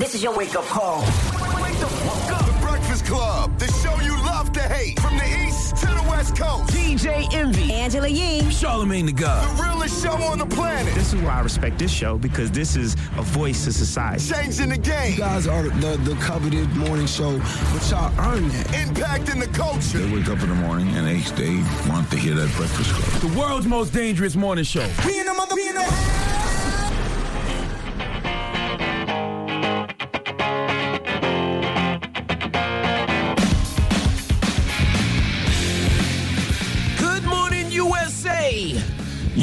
This is your wake up call. Wake the fuck up. The Breakfast Club, the show you love to hate. From the East to the West Coast. DJ Envy. Angela Yee. Charlamagne the God. The realest show on the planet. This is why I respect this show because this is a voice to society. Changing the game. You guys are the, the coveted morning show, but y'all earn that. Impacting the culture. They wake up in the morning and they, they want to hear that Breakfast Club. The world's most dangerous morning show. We in the mother, we in the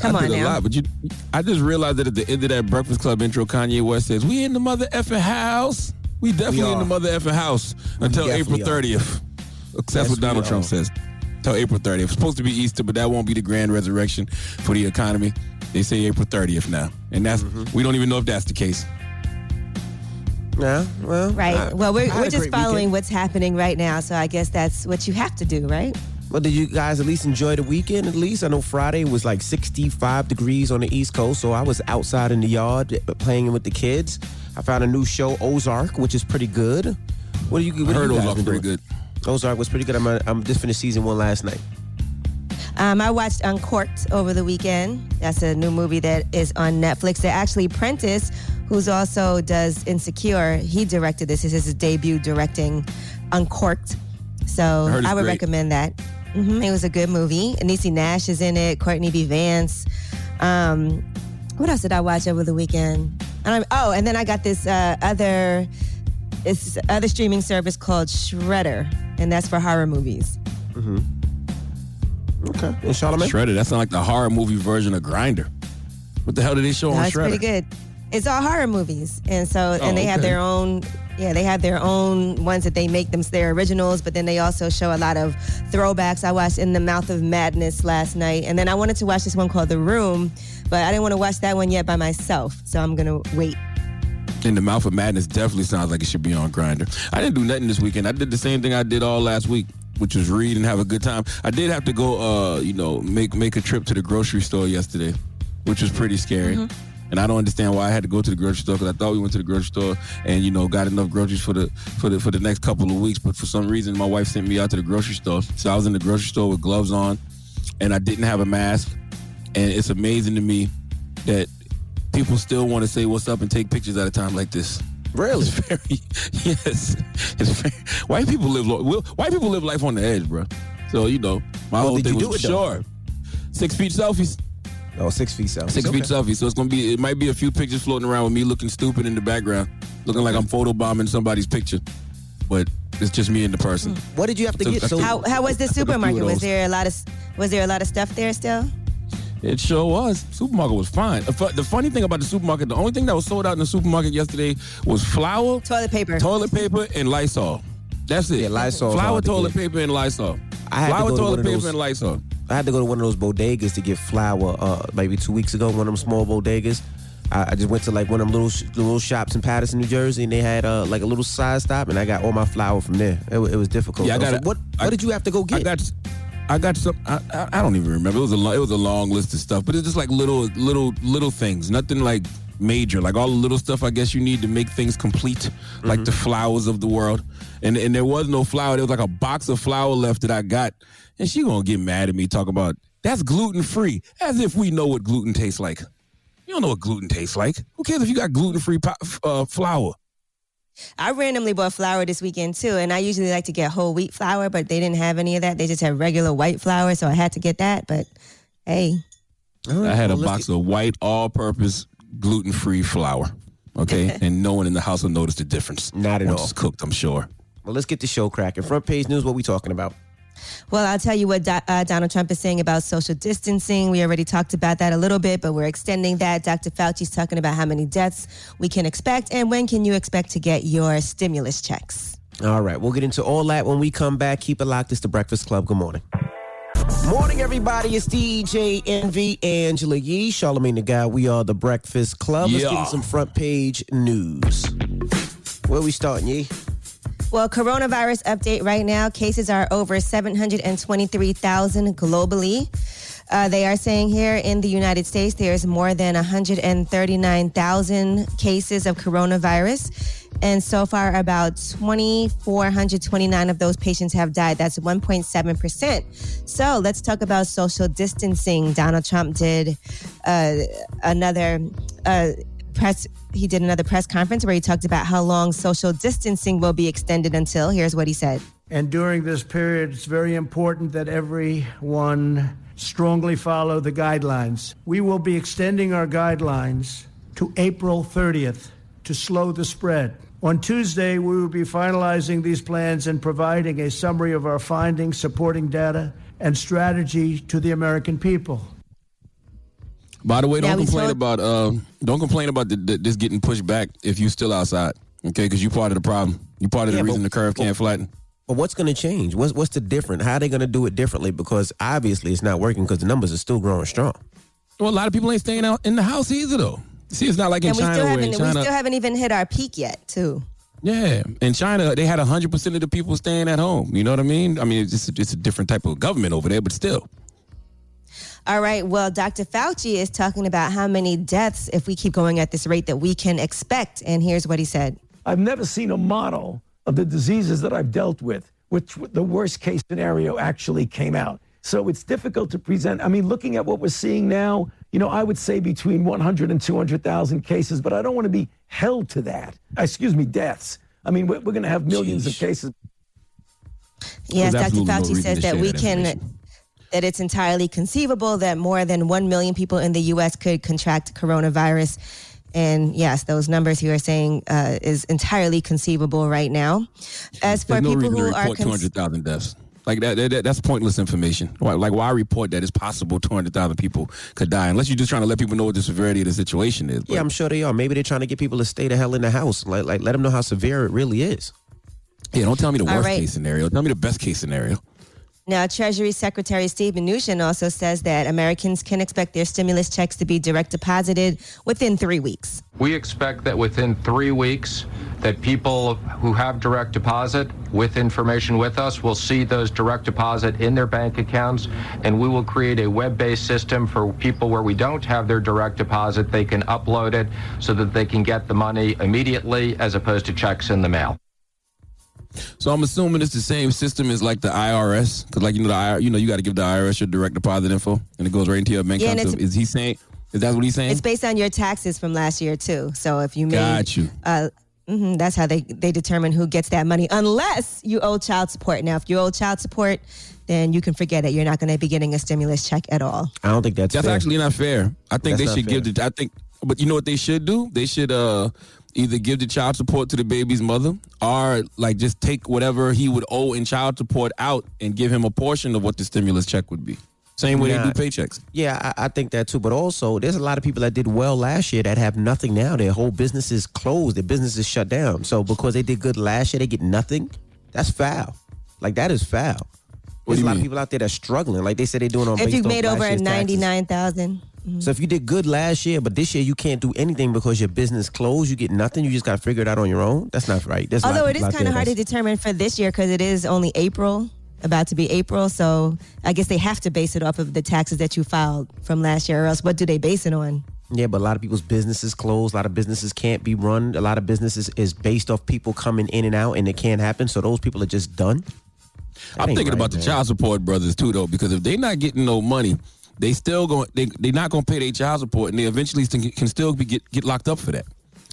Come I on did a now. lot, but you, I just realized that at the end of that Breakfast Club intro, Kanye West says, "We in the mother effing house. We definitely We in the mother effing house until April definitely are. 30th." That's Yes, what Donald Trump says. Until April 30th. It's supposed to be Easter, but that won't be the grand resurrection for the economy. They say April 30th now, and that's Mm-hmm. we don't even know if that's the case. Yeah, well, Right. I- well, we're, we're just following weekend. what's happening right now. So I guess that's what you have to do, right? Well, did you guys at least enjoy the weekend? At least I know Friday was like 65 degrees on the East Coast, so I was outside in the yard uh, playing with the kids. I found a new show, Ozark, which is pretty good. What do you? What I do heard you guys Ozark been pretty good. Ozark was pretty good. I'm, I'm just finished season one last night. Um, I watched Uncorked over the weekend. That's a new movie that is on Netflix. That actually Prentice, who's also does Insecure, he directed this. This is his debut directing Uncorked. So heard it's I would great. recommend that. Hmm It was a good movie. Niecy Nash is in it. Courtney B. Vance. Um, what else did I watch over the weekend? I don't, oh, and then I got this uh, other this other streaming service called Shudder, and that's for horror movies. Okay. And Charlamagne? Shudder. That sounds like the horror movie version of Grindr. What the hell did they show on That's Shudder? pretty good. It's all horror movies, and so Oh, and they have their own. Yeah, they have their own ones that they make them their originals, but then they also show a lot of throwbacks. I watched In the Mouth of Madness last night, and then I wanted to watch this one called The Room, but I didn't want to watch that one yet by myself, so I'm gonna wait. In the Mouth of Madness definitely sounds like it should be on Grindr. I didn't do nothing this weekend. I did the same thing I did all last week, which was read and have a good time. I did have to go, uh, you know, make make a trip to the grocery store yesterday, which was pretty scary. And I don't understand why I had to go to the grocery store because I thought we went to the grocery store and you know got enough groceries for the for the for the next couple of weeks. But for some reason, my wife sent me out to the grocery store, so I was in the grocery store with gloves on, and I didn't have a mask. And it's amazing to me that people still want to say what's up and take pictures at a time like this. Really? It's very yes. It's very, white people live white people live life on the edge, bro. So you know, my Well, whole thing you was do it, sure. Six feet selfies, Oh, six feet south. six feet selfies. So it's gonna be. It might be a few pictures floating around with me looking stupid in the background, looking like I'm photobombing somebody's picture, but it's just me and the person. Hmm. What did you have to So- get? So How how was the took a few of supermarket? Was there a lot of was there a lot of stuff there still? It sure was. Supermarket was fine. The funny thing about the supermarket, the only thing that was sold out in the supermarket yesterday was flour, Toilet paper. toilet paper, and Lysol. That's it. Yeah, Lysol's Flour, hard to toilet paper, and Lysol. I had to Flour, go to one toilet of paper, those- and Lysol. I had to go to one of those bodegas to get flour uh, maybe two weeks ago, one of them small bodegas. I, I just went to like one of them little little shops in Paterson, New Jersey, and they had uh, like a little side stop, and I got all my flour from there. It, it was difficult. Yeah, I got it. what I- What did you have to go get? I got, I got some. I, I, don't even remember. It was a it was a long list of stuff, but it's just like little little little things. Nothing like major. Like all the little stuff. I guess you need to make things complete, like the flowers of the world. And and there was no flour. There was like a box of flour left that I got, and she gonna get mad at me talking about that's gluten free, as if we know what gluten tastes like. You don't know what gluten tastes like. Who cares if you got gluten free uh, flour? I randomly bought flour this weekend too, and I usually like to get whole wheat flour, but they didn't have any of that. They just had regular white flour, so I had to get that. But hey, I had a well, let's box of white, all-purpose, gluten-free flour. Okay, and no one in the house will notice the difference. Not at Once all. it's cooked, I'm sure. Well, let's get the show cracking. Front page news. What we talking about? Well, I'll tell you what Do- uh, Donald Trump is saying about social distancing. We already talked about that a little bit, but we're extending that. Dr. Fauci's talking about how many deaths we can expect, and when can you expect to get your stimulus checks? All right, we'll get into all that when we come back. Keep it locked. It's the Breakfast Club. Good morning. Morning, everybody. It's DJ Envy, Angela Yee, Charlamagne the Guy. We are the Breakfast Club. Let's get some front page news. Where we starting, Yee? Well, coronavirus update right now. Cases are over 723,000 globally. Uh, they are saying here in the United States, there's more than 139,000 cases of coronavirus. And so far, about 2,429 of those patients have died. That's 1.7%. So let's talk about social distancing. Donald Trump did uh, another uh, press. He did another press conference where he talked about how long social distancing will be extended until. Here's what he said. And during this period, it's very important that everyone strongly follow the guidelines. We will be extending our guidelines to April 30th to slow the spread. On Tuesday, we will be finalizing these plans and providing a summary of our findings, supporting data, and strategy to the American people. By the way, don't we complain told- about uh, don't complain about the, the, this getting pushed back if you're still outside. Okay, because you're part of the problem. You're part of Yeah, the but- reason the curve can't flatten. But what's going to change? What's what's the different? How are they going to do it differently? Because obviously it's not working because the numbers are still growing strong. Well, a lot of people ain't staying out in the house either, though. See, it's not like in and we China still where haven't in we still haven't even hit our peak yet, too. yeah, in China they had hundred percent of the people staying at home. You know what I mean? I mean, it's just it's a different type of government over there, but still. All right. Well, Dr. Fauci is talking about how many deaths, if we keep going at this rate, that we can expect. And here's what he said. I've never seen a model of the diseases that I've dealt with, which the worst case scenario actually came out. So it's difficult to present. I mean, looking at what we're seeing now, you know, I would say between 100 and 200,000 cases, but I don't want to be held to that. Uh, excuse me, deaths. I mean, we're, we're going to have millions of cases. Yes, There's Dr. absolutely no Fauci says to that we can, information. That it's entirely conceivable that more than 1 million people in the U.S. could contract coronavirus. And yes, those numbers you are saying uh, is entirely conceivable right now. As for There's no people reason to who are report two cons- hundred thousand deaths. Like that, that, that's pointless information. Like, why report that it's possible two hundred thousand people could die? Unless you're just trying to let people know what the severity of the situation is. But Yeah, I'm sure they are. Maybe they're trying to get people to stay the hell in the house. Like, like let them know how severe it really is. yeah, don't tell me the worst right. case scenario. Tell me the best case scenario. Now, Treasury Secretary Steve Mnuchin also says that Americans can expect their stimulus checks to be direct deposited within three weeks. We expect that within three weeks, that people who have direct deposit with information with us will see those direct deposit in their bank accounts, and we will create a web-based system for people where we don't have their direct deposit. They can upload it so that they can get the money immediately as opposed to checks in the mail. So I'm assuming it's the same system as like the IRS, because like you know the IR, you know you got to give the IRS your direct deposit info, and it goes right into your bank Yeah, and account. So it's- is he saying? Is that what he's saying? It's based on your taxes from last year too. So if you made, Got you. Uh, mhm, that's how they they determine who gets that money, unless you owe child support. Now, if you owe child support, then you can forget it. You're not going to be getting a stimulus check at all. I don't think that's That's fair. actually not fair. I think That's they not should give the. I think, but you know what they should do? They should uh either give the child support to the baby's mother, or like just take whatever he would owe in child support out and give him a portion of what the stimulus check would be. Same way Nah. they do paychecks. Yeah, I, I think that too. But also, there's a lot of people that did well last year that have nothing now. Their whole business is closed. Their business is shut down. So because they did good last year, they get nothing. That's foul. Like that is foul. What There's a lot mean? of people out there that's struggling. Like they said, they're doing on if you've made over year's ninety nine thousand, So if you did good last year, but this year you can't do anything because your business closed, you get nothing. You just got to figure it out on your own. That's not right. There's a lot although it is kind of hard to determine for this year because it is only April, about to be April. So I guess they have to base it off of the taxes that you filed from last year, or else what do they base it on? Yeah, but a lot of people's businesses closed. A lot of businesses can't be run. A lot of businesses is based off people coming in and out, and it can't happen. So those people are just done. That I'm thinking right, about the child support brothers too, though, because if they're not getting no money, they still going they they're not going to pay their child support, and they eventually can still be get get locked up for that.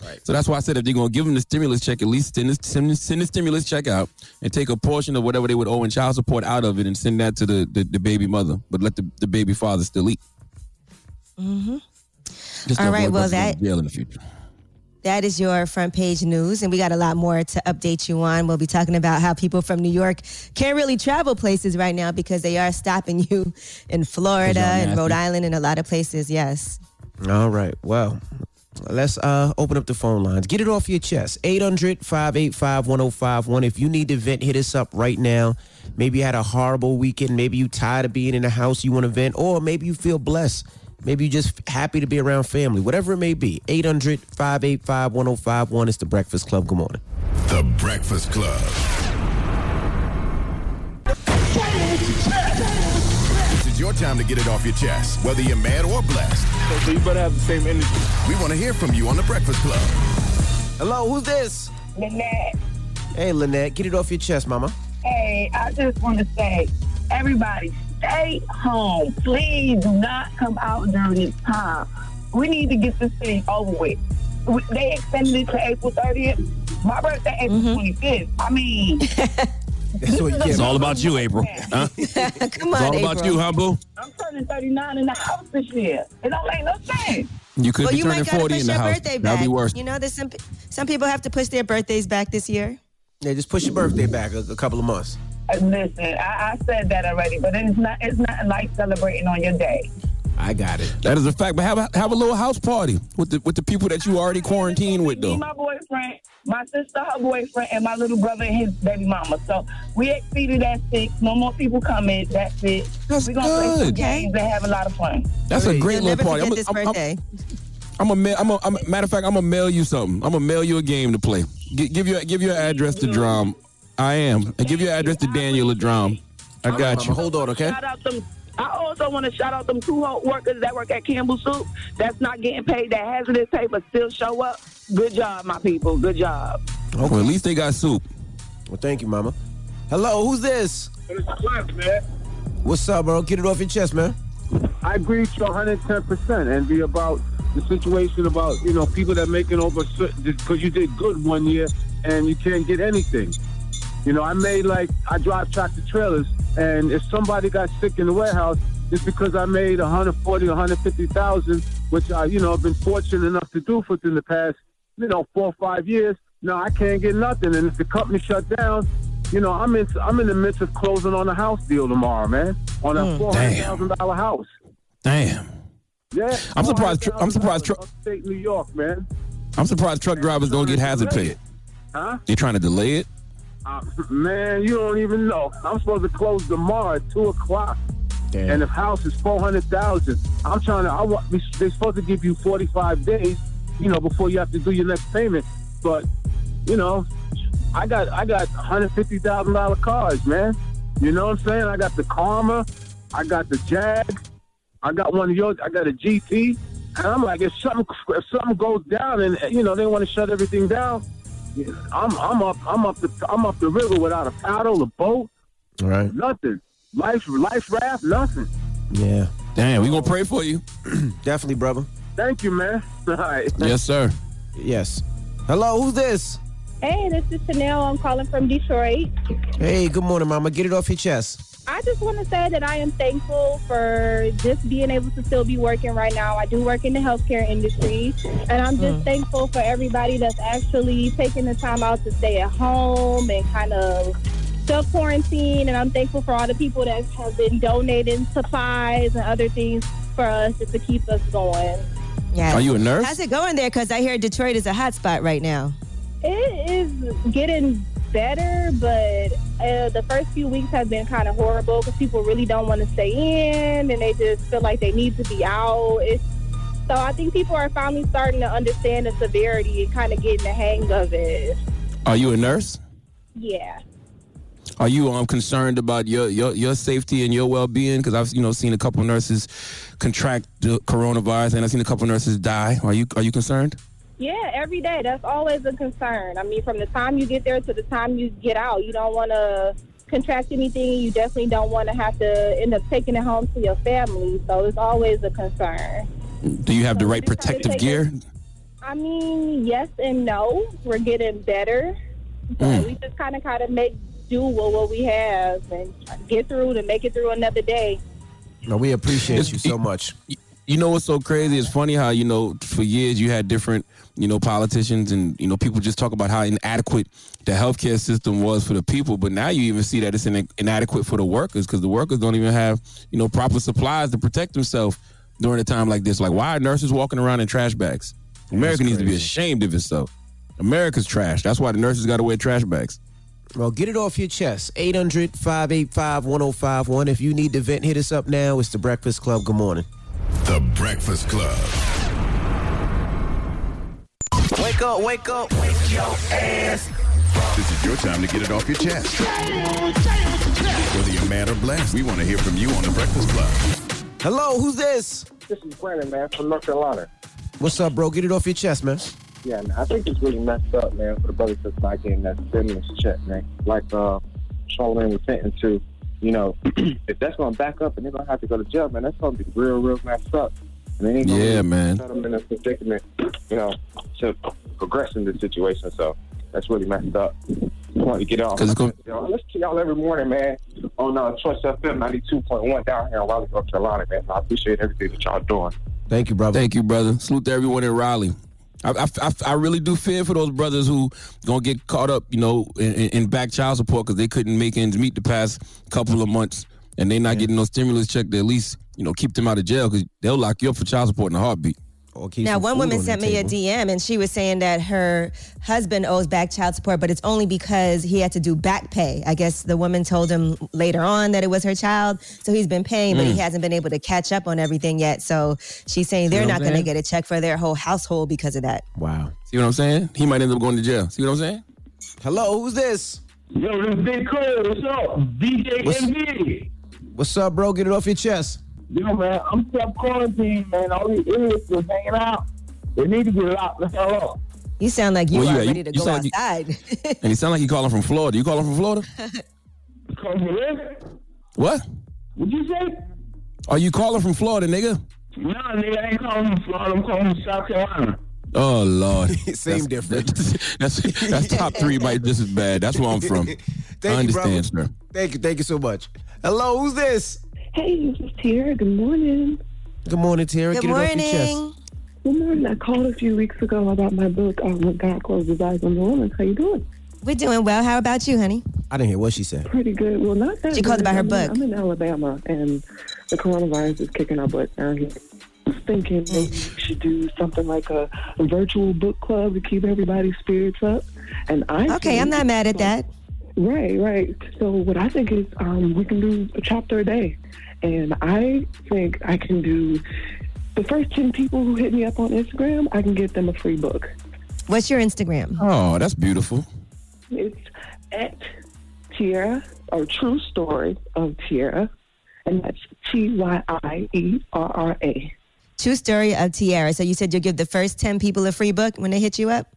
Right. So that's why I said if they're going to give them the stimulus check, at least send the, send, the- send the stimulus check out and take a portion of whatever they would owe in child support out of it and send that to the, the, the baby mother, but let the, the baby father still eat. Mm-hmm. Just All right, well, that- jail in the future. That is your front page news, and we got a lot more to update you on. We'll be talking about how people from New York can't really travel places right now because they are stopping you in Florida and Rhode. Island and a lot of places. Yes. All right. Well, Let's uh, open up the phone lines. Get it off your chest. 800 585 1051. If you need to vent, hit us up right now. Maybe you had a horrible weekend. Maybe you tired of being in the house, you want to vent, or maybe you feel blessed. Maybe you're just happy to be around family. Whatever it may be. 800 585 1051. It's the Breakfast Club. Good morning. The Breakfast Club. This is your time to get it off your chest, whether you're mad or blessed. So you better have the same energy. We want to hear from you on The Breakfast Club. Hello, who's this? Lynette. Hey, Lynette, get it off your chest, mama. Hey, I just want to say, everybody, stay home. Please do not come out during this time. We need to get this thing over with. They extended it to April 30th. My birthday, April mm-hmm. 25th. I mean, That's what you It's all about you, April. Huh? Come It's all April. about you, huh, boo? I'm turning 39 in the house this year. It don't make no sense. You could Well, be you turning might gotta 40 push in the your house. birthday That'd back. be worse. You know, there's some some people have to push their birthdays back this year. Yeah, just push your birthday back a, a couple of months. Listen, I, I said that already, but it's not. It's not like celebrating on your day. I got it. That is a fact. But have a, have a little house party with the with the people that you already quarantined with, though. Me, though. my boyfriend, my sister, her boyfriend, and my little brother and his baby mama. So we exceeded that six. No more people coming. That's it. That's We're gonna play some good. games and have a lot of fun. That's a great You'll little never party. I'm a- this I'm- I'm- I'm a, ma- I'm a, I'm a matter of fact, I'm gonna mail you something. I'm gonna mail you a game to play. G- give you give your address to Drum. I am, I give your address to Daniel at Drum. I got Mama, you. hold on, okay? Shout out them. I also want to shout out them two ho- workers that work at Campbell Soup that's not getting paid that hazardous pay but still show up. Good job, my people. Good job. Well, at least they got soup. Well, thank you, mama. Hello, who's this? It's class, man. What's up, bro? Get it off your chest, man. I agree with you 110% and be about the situation about, you know, people that making over, because you did good one year and you can't get anything. You know, I made like, I drive tractor trailers and if somebody got sick in the warehouse, it's because I made 140, 150,000, which I, you know, have been fortunate enough to do within the past, you know, four or five years. Now I can't get nothing. And if the company shut down, you know, I'm in, I'm in the midst of closing on a house deal tomorrow, man, on a hmm, $400,000 house. Damn. Yeah, I'm surprised tr- I'm surprised tr- Upstate New York, man. I'm surprised truck drivers don't get hazard pay. Huh? They're trying to delay it. Uh, man, you don't even know. I'm supposed to close tomorrow at two o'clock, Damn. and the house is four hundred thousand. I'm trying to. I want. They're supposed to give you forty five days, you know, before you have to do your next payment. But, you know, I got I got hundred fifty thousand dollar cars, man. You know what I'm saying? I got the Karma, I got the Jag, I got one of yours. I got a GT, and I'm like, if something if something goes down, and you know they want to shut everything down, I'm I'm up I'm up the I'm up the river without a paddle, a boat, right? nothing. Life life raft, nothing. Yeah. Damn, we gonna pray for you. Definitely, brother. Thank you, man. All right. Yes, sir. Yes. Hello, who's this? Hey, this is Chanel. I'm calling from Detroit. Hey, good morning, mama. Get it off your chest. I just want to say that I am thankful for just being able to still be working right now. I do work in the healthcare industry, and I'm just mm. thankful for everybody that's actually taking the time out to stay at home and kind of self quarantine. And I'm thankful for all the people that have been donating supplies and other things for us just to keep us going. Yeah. Are you a nurse? How's it going there? Because I hear Detroit is a hot spot right now. It is getting better, but uh, the first few weeks have been kind of horrible because people really don't want to stay in and they just feel like they need to be out. It's, so I think people are finally starting to understand the severity and kind of getting the hang of it. Are you a nurse? Yeah. Are you um concerned about your your, your safety and your well being? Because I've you know seen a couple nurses contract the coronavirus, and I've seen a couple nurses die. Are you are you concerned? Yeah, every day. That's always a concern. I mean, from the time you get there to the time you get out, you don't want to contract anything. You definitely don't want to have to end up taking it home to your family. So it's always a concern. Do you have the right just try to protective take gear? I mean, yes and no. We're getting better. So Mm. we just kind of kind of make do with what we have and get through to make it through another day. No, we appreciate you so much. You know what's so crazy? It's funny how you know for years you had different you know politicians and you know people just talk about how inadequate the healthcare system was for the people, but now you even see that it's in, inadequate for the workers because the workers don't even have you know proper supplies to protect themselves during a time like this. Like why are nurses walking around in trash bags? America needs to be ashamed of itself. America's trash. That's why the nurses got to wear trash bags. Well, get it off your chest. 800 585 1051. If you need to vent, hit us up now. It's The Breakfast Club. Good morning. The Breakfast Club. Wake up, wake up, wake your ass. This is your time to get it off your chest. Whether you're mad or blessed, we want to hear from you on The Breakfast Club. Hello, who's this? This is Brandon, man, from North Carolina. What's up, bro? Get it off your chest, man. Yeah, man, I think it's really messed up, man, for the brothers to not getting that stimulus check, man. Like uh, Charlamagne was saying to, you know, if that's going to back up and they're going to have to go to jail, man, that's going to be real, real messed up. And they ain't gonna Yeah, man. Put them in a predicament, you know, to progress in this situation. So that's really messed up. Just wanted to get on. 'Cause it's gonna- Yo, I listen to y'all every morning, man, on uh, Choice FM 92.1 down here in Raleigh, North Carolina, man. I appreciate everything that y'all doing. Thank you, brother. Thank you, brother. Salute to everyone in Raleigh. I, I, I, I really do fear for those brothers who gonna get caught up, you know, in, in in back child support because they couldn't make ends meet the past couple of months, and they not getting no stimulus check to at least, you know, keep them out of jail because they'll lock you up for child support in a heartbeat. Now, one woman sent me a DM and she was saying that her husband owes back child support, but it's only because he had to do back pay. I guess the woman told him later on that it was her child, so he's been paying, but he Mm. hasn't been able to catch up on everything yet. So she's saying they're not going to get a check for their whole household because of that. Wow. See what I'm saying? He might end up going to jail. See what I'm saying? Hello, who's this? Yo, this Big Cole. What's up? DJ What's- Envy. What's up, bro? Get it off your chest. Yo, man, I'm self quarantined, man. All these idiots was hanging out. They need to get locked the hell up. You sound like you Where you are at? You- ready to you go sound like you- outside. And you sound like he calling from Florida. You calling from Florida? Come here. What? What'd you say? Are you calling from Florida, nigga? No, nigga, I ain't calling from Florida. I'm calling from South Carolina. Oh Lord, same difference. That's, that's top three, might just as bad. That's where I'm from. Thank I you, understand, brother. sir. Thank you, thank you so much. Hello, who's this? Hey, this is Tiara. Good morning. Good morning, Tara. Good Get it off your chest. morning. Good morning. I called a few weeks ago about my book, um, When God Closes Eyes on the Woman. How you doing? We're doing well. How about you, honey? I didn't hear what she said. Pretty good. Well, not that She called good. about her I'm in- book. I'm in Alabama, and the coronavirus is kicking our butt down here. I was thinking maybe we should do something like a, a virtual book club to keep everybody's spirits up. And I Okay, I'm not mad at that. Right, right. So what I think is um, we can do a chapter a day, and I think I can do the first ten people who hit me up on Instagram. I can get them a free book. What's your Instagram? Oh, that's beautiful. It's at Tyierra or True Story of Tyierra, and that's T Y I E R R A. True story of Tiara. So you said you'll give the first 10 people a free book when they hit you up?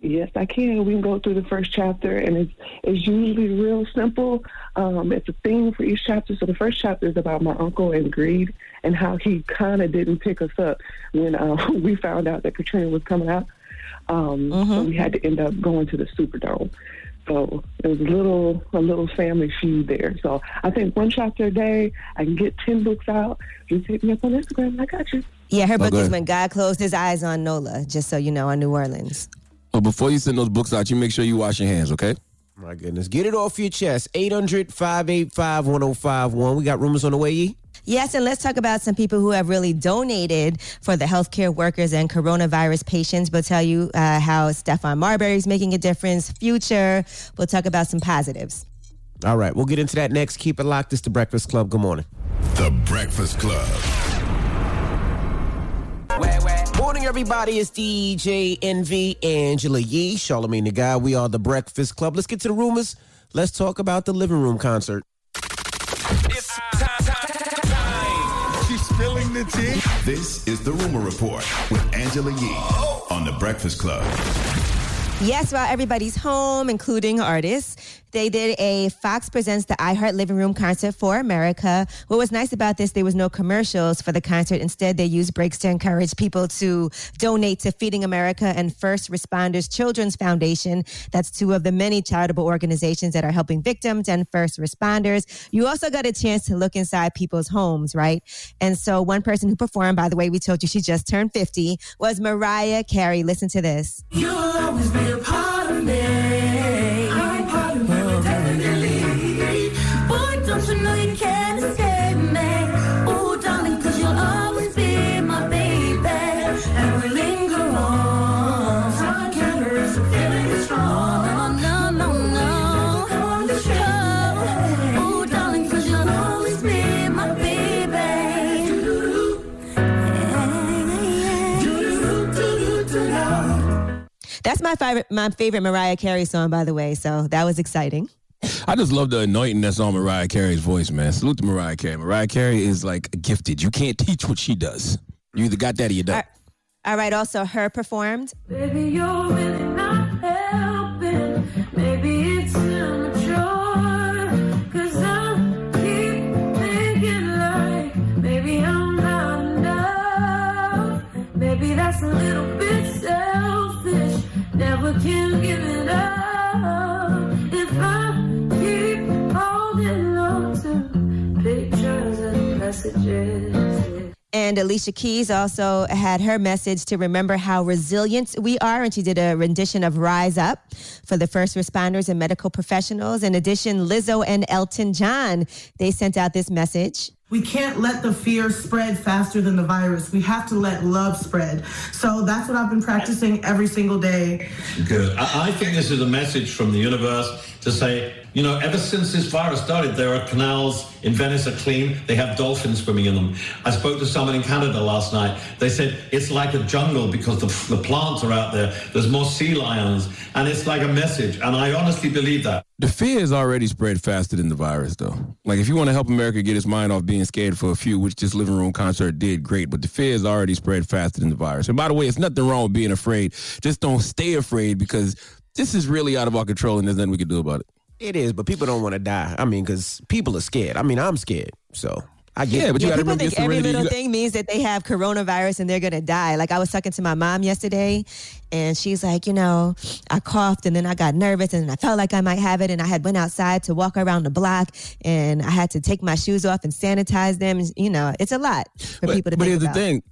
Yes, I can. We can go through the first chapter, and it's it's usually real simple. Um, it's a theme for each chapter. So the first chapter is about my uncle and greed, and how he kind of didn't pick us up when uh, we found out that Katrina was coming out. Um, So we had to end up going to the Superdome. So it was a little a little family feud there. So I think one chapter a day. I can get ten books out. Just hit me up on Instagram. I got you. Yeah, her book is When God Closed His Eyes on Nola, just so you know, on New Orleans. But before you send those books out, you make sure you wash your hands, okay? My goodness. Get it off your chest. 800 585 1051. We got rumors on the way, Yee? Yes, and let's talk about some people who have really donated for the healthcare workers and coronavirus patients. We'll tell you uh, how Stephon Marbury is making a difference, future. We'll talk about some positives. All right, we'll get into that next. Keep it locked. It's the Breakfast Club. Good morning. The Breakfast Club. Good morning, everybody. It's DJ Envy, Angela Yee, Charlamagne the Guy. We are the Breakfast Club. Let's get to the rumors. Let's talk about the living room concert. She's spilling the tea. This is the Rumor Report with Angela Yee oh. on The Breakfast Club. Yes, while everybody's home, including artists, they did a Fox Presents the iHeart Living Room concert for America. What was nice about this, there was no commercials for the concert. Instead, they used breaks to encourage people to donate to Feeding America and First Responders Children's Foundation. That's two of the many charitable organizations that are helping victims and first responders. You also got a chance to look inside people's homes, right? And so one person who performed, by the way, we told you she just turned 50, was Mariah Carey. Listen to this. You'll always be a part my favorite my favorite Mariah Carey song, by the way. So that was exciting. I just love the anointing that's on Mariah Carey's voice, man. Salute to Mariah Carey. Mariah Carey is like gifted. You can't teach what she does. You either got that or you don't. All right. Also, her performed. Baby, and Alicia Keys also had her message to remember how resilient we are. And she did a rendition of Rise Up for the first responders and medical professionals. In addition, Lizzo and Elton John, they sent out this message. We can't let the fear spread faster than the virus. We have to let love spread. So that's what I've been practicing every single day. Good. I, I think this is a message from the universe to say, you know, ever since this virus started, there are canals in Venice are clean. They have dolphins swimming in them. I spoke to someone in Canada last night. They said it's like a jungle because the, the plants are out there. There's more sea lions, and it's like a message. And I honestly believe that. The fear is already spread faster than the virus, though. Like, if you want to help America get its mind off being scared for a few, which this living room concert did, great. But the fear is already spread faster than the virus. And by the way, it's nothing wrong with being afraid. Just don't stay afraid because this is really out of our control and there's nothing we can do about it. It is, but people don't want to die. I mean, because people are scared. I mean, I'm scared. So I get Yeah, it. but you Yeah, gotta people remember your think every little got- thing means that they have coronavirus and they're gonna die. Like I was talking to my mom yesterday, and she's like, you know, I coughed and then I got nervous and I felt like I might have it, and I had went outside to walk around the block, and I had to take my shoes off and sanitize them. You know, it's a lot for people to but think here's about. the thing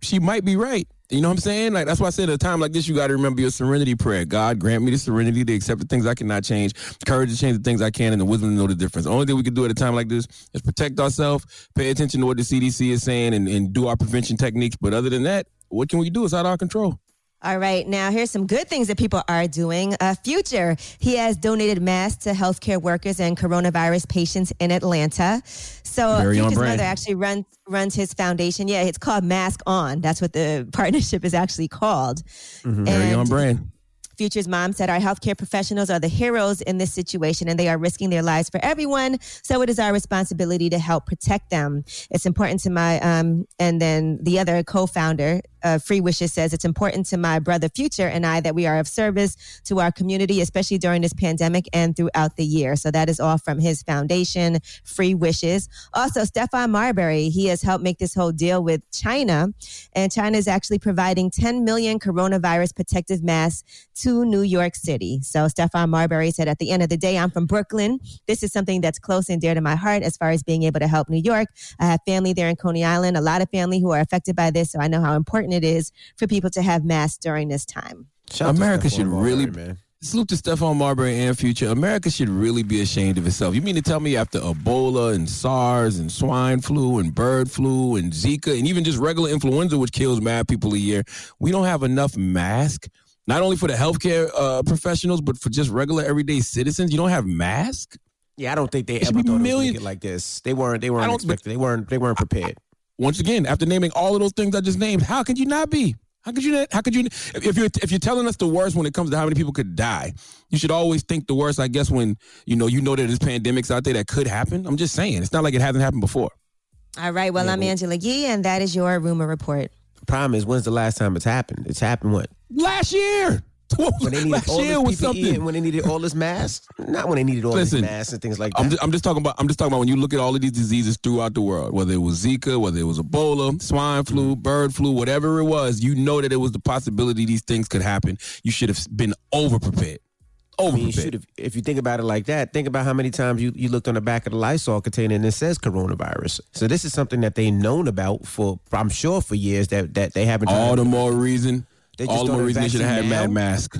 she might be right you know what i'm saying? Like that's why i said at a time like this you got to remember your serenity prayer. God grant me the serenity to accept the things i cannot change courage to change the things i can and the wisdom to know the difference. The only thing we can do at a time like this is protect ourselves pay attention to what the cdc is saying and, and do our prevention techniques. But other than that what can we do? It's out of our control All right, now here's some good things that people are doing. Uh, Future, he has donated masks to healthcare workers and coronavirus patients in Atlanta. So Very Future's mother actually runs runs his foundation. Yeah, it's called Mask On. That's what the partnership is actually called. very on brand Future's mom said, Our healthcare professionals are the heroes in this situation and they are risking their lives for everyone. So it is our responsibility to help protect them. It's important to my, um, and then the other co founder, uh, Free Wishes says, It's important to my brother Future and I that we are of service to our community, especially during this pandemic and throughout the year. So that is all from his foundation, Free Wishes. Also, Stephon Marbury, he has helped make this whole deal with China. And China is actually providing 10 million coronavirus protective masks to New York City. So Stephon Marbury said, at the end of the day, I'm from Brooklyn. This is something that's close and dear to my heart as far as being able to help New York. I have family there in Coney Island, a lot of family who are affected by this. So I know how important it is for people to have masks during this time. America should really salute to Stephon Marbury and Future. America should really be ashamed of itself. You mean to tell me after Ebola and SARS and swine flu and bird flu and Zika and even just regular influenza, which kills mad people a year, we don't have enough masks. Not only for the healthcare uh, professionals, but for just regular everyday citizens. You don't have masks. Yeah, I don't think they It should ever be thought it was millions- gonna get like this. They weren't. They weren't don't- expected. They weren't. They weren't prepared. Once again, after naming all of those things I just named, how could you not be? How could you not? How could you? If if you're if you're telling us the worst when it comes to how many people could die, you should always think the worst. I guess when you know you know that there's pandemics out there that could happen. I'm just saying, it's not like it hasn't happened before. All right. Well, I'm Angela Yee, and that is your rumor report. Problem is, when's the last time it's happened? It's happened what? Last year. When they needed Last all year this was PPE something. and when they needed all this masks? Not when they needed all Listen, this masks and things like that. I'm just, I'm just talking about. I'm just talking about when you look at all of these diseases throughout the world, whether it was Zika, whether it was Ebola, swine flu, mm-hmm. bird flu, whatever it was. You know that it was the possibility these things could happen. You should have been over prepared. I Over mean, you prepared. should have, if you think about it like that, think about how many times you, you looked on the back of the Lysol container and it says coronavirus. So this is something that they've known about for, I'm sure, for years that, that they haven't. All the more reason. They just all the more reason they should have had vaccine Mad? Mask.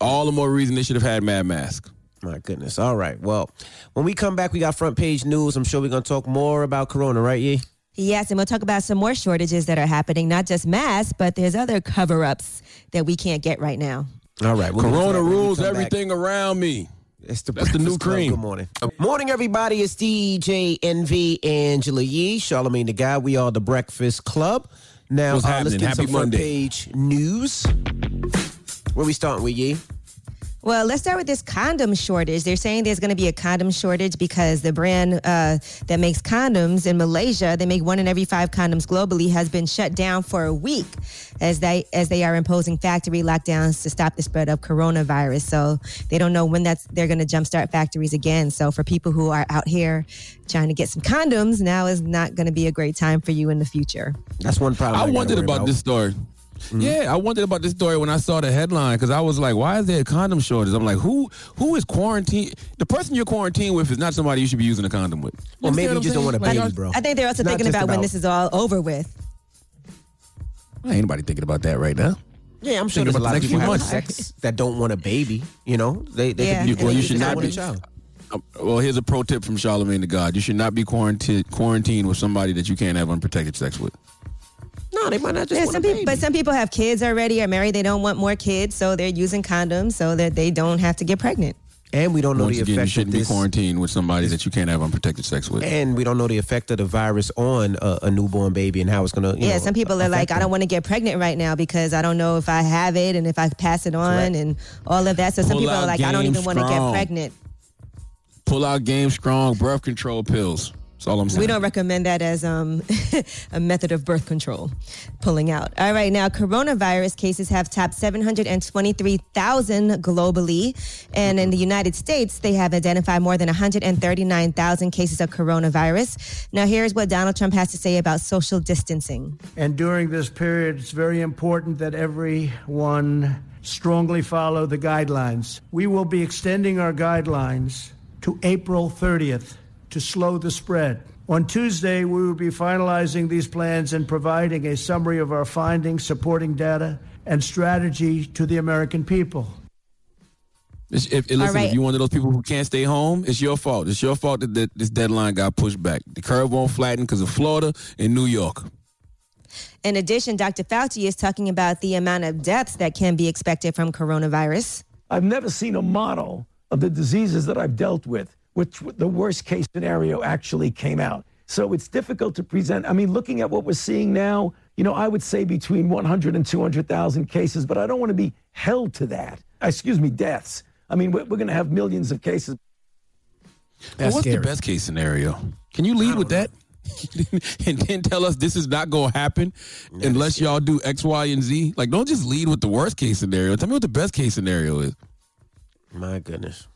All the more reason they should have had Mad Mask. My goodness. All right. Well, when we come back, we got front page news. I'm sure we're going to talk more about Corona, right, Yee? Yes, and we'll talk about some more shortages that are happening, not just masks, but there's other cover ups that we can't get right now. All right. we'll Corona that when we rules come back. everything around me. It's the That's the new Breakfast Club. cream. Good morning. Morning, everybody. It's DJ Envy Angela Yee, Charlamagne the Guy. We are the Breakfast Club. Now, uh, let's get Happy some front Monday. page news. Where we starting with Yee? Well, let's start with this condom shortage. They're saying there's going to be a condom shortage because the brand uh, that makes condoms in Malaysia, they make one in every five condoms globally, has been shut down for a week as they as they are imposing factory lockdowns to stop the spread of coronavirus. So they don't know when that's they're going to jumpstart factories again. So for people who are out here trying to get some condoms, now is not going to be a great time for you in the future. That's one problem. I gotta wondered worry about this story. Yeah, I wondered about this story when I saw the headline because I was like, "Why is there a condom shortage?" I'm like, "Who who is quarantine? The person you're quarantined with is not somebody you should be using a condom with." Well, You maybe you what just don't want a saying? baby, bro. I think they're also Not thinking just about, when this is all over with. Ain't anybody thinking about that right now. Yeah, I'm sure there's a lot of people few having sex that don't want a baby. You know, they they Yeah, could be, and Well, they you should don't be. a child. Um, Well, here's a pro tip from Charlamagne the God: You should not be quarantined quarantined with somebody that you can't have unprotected sex with. No, they might not just Yeah, want some a people, but some people have kids already, or married. They don't want more kids, so they're using condoms so that they don't have to get pregnant. and we don't know Once the again, effect of shouldn't be this. quarantined with somebody that you can't have unprotected sex with. And we don't know the effect of the virus on a, a newborn baby and how it's gonna. Yeah, know, some people are affect like, I don't want to get pregnant right now because I don't know if I have it and if I pass it on Correct. and all of that. So some people are like, I don't even want to get pregnant. Pull out Game Strong birth control pills. That's all I'm saying. We don't recommend that as um, a method of birth control, pulling out. All right, now coronavirus cases have topped 723,000 globally. And in the United States, they have identified more than 139,000 cases of coronavirus. Now, here's what Donald Trump has to say about social distancing. And during this period, it's very important that everyone strongly follow the guidelines. We will be extending our guidelines to April 30th to slow the spread. On Tuesday, we will be finalizing these plans and providing a summary of our findings, supporting data, and strategy to the American people. If, if- listen, right. if you're one of those people who can't stay home, it's your fault. It's your fault that, that this deadline got pushed back. The curve won't flatten because of Florida and New York. In addition, Dr. Fauci is talking about the amount of deaths that can be expected from coronavirus. I've never seen a model of the diseases that I've dealt with, which the worst case scenario actually came out. So it's difficult to present. I mean, looking at what we're seeing now, you know, I would say between 100 and 200,000 cases, but I don't want to be held to that. Uh, excuse me, deaths. I mean, we're, we're going to have millions of cases. Well, what's the best case scenario? Can you lead with that? and then tell us this is not going to happen unless y'all do X, Y, and Z. Like, don't just lead with the worst case scenario. Tell me what the best case scenario is. My goodness.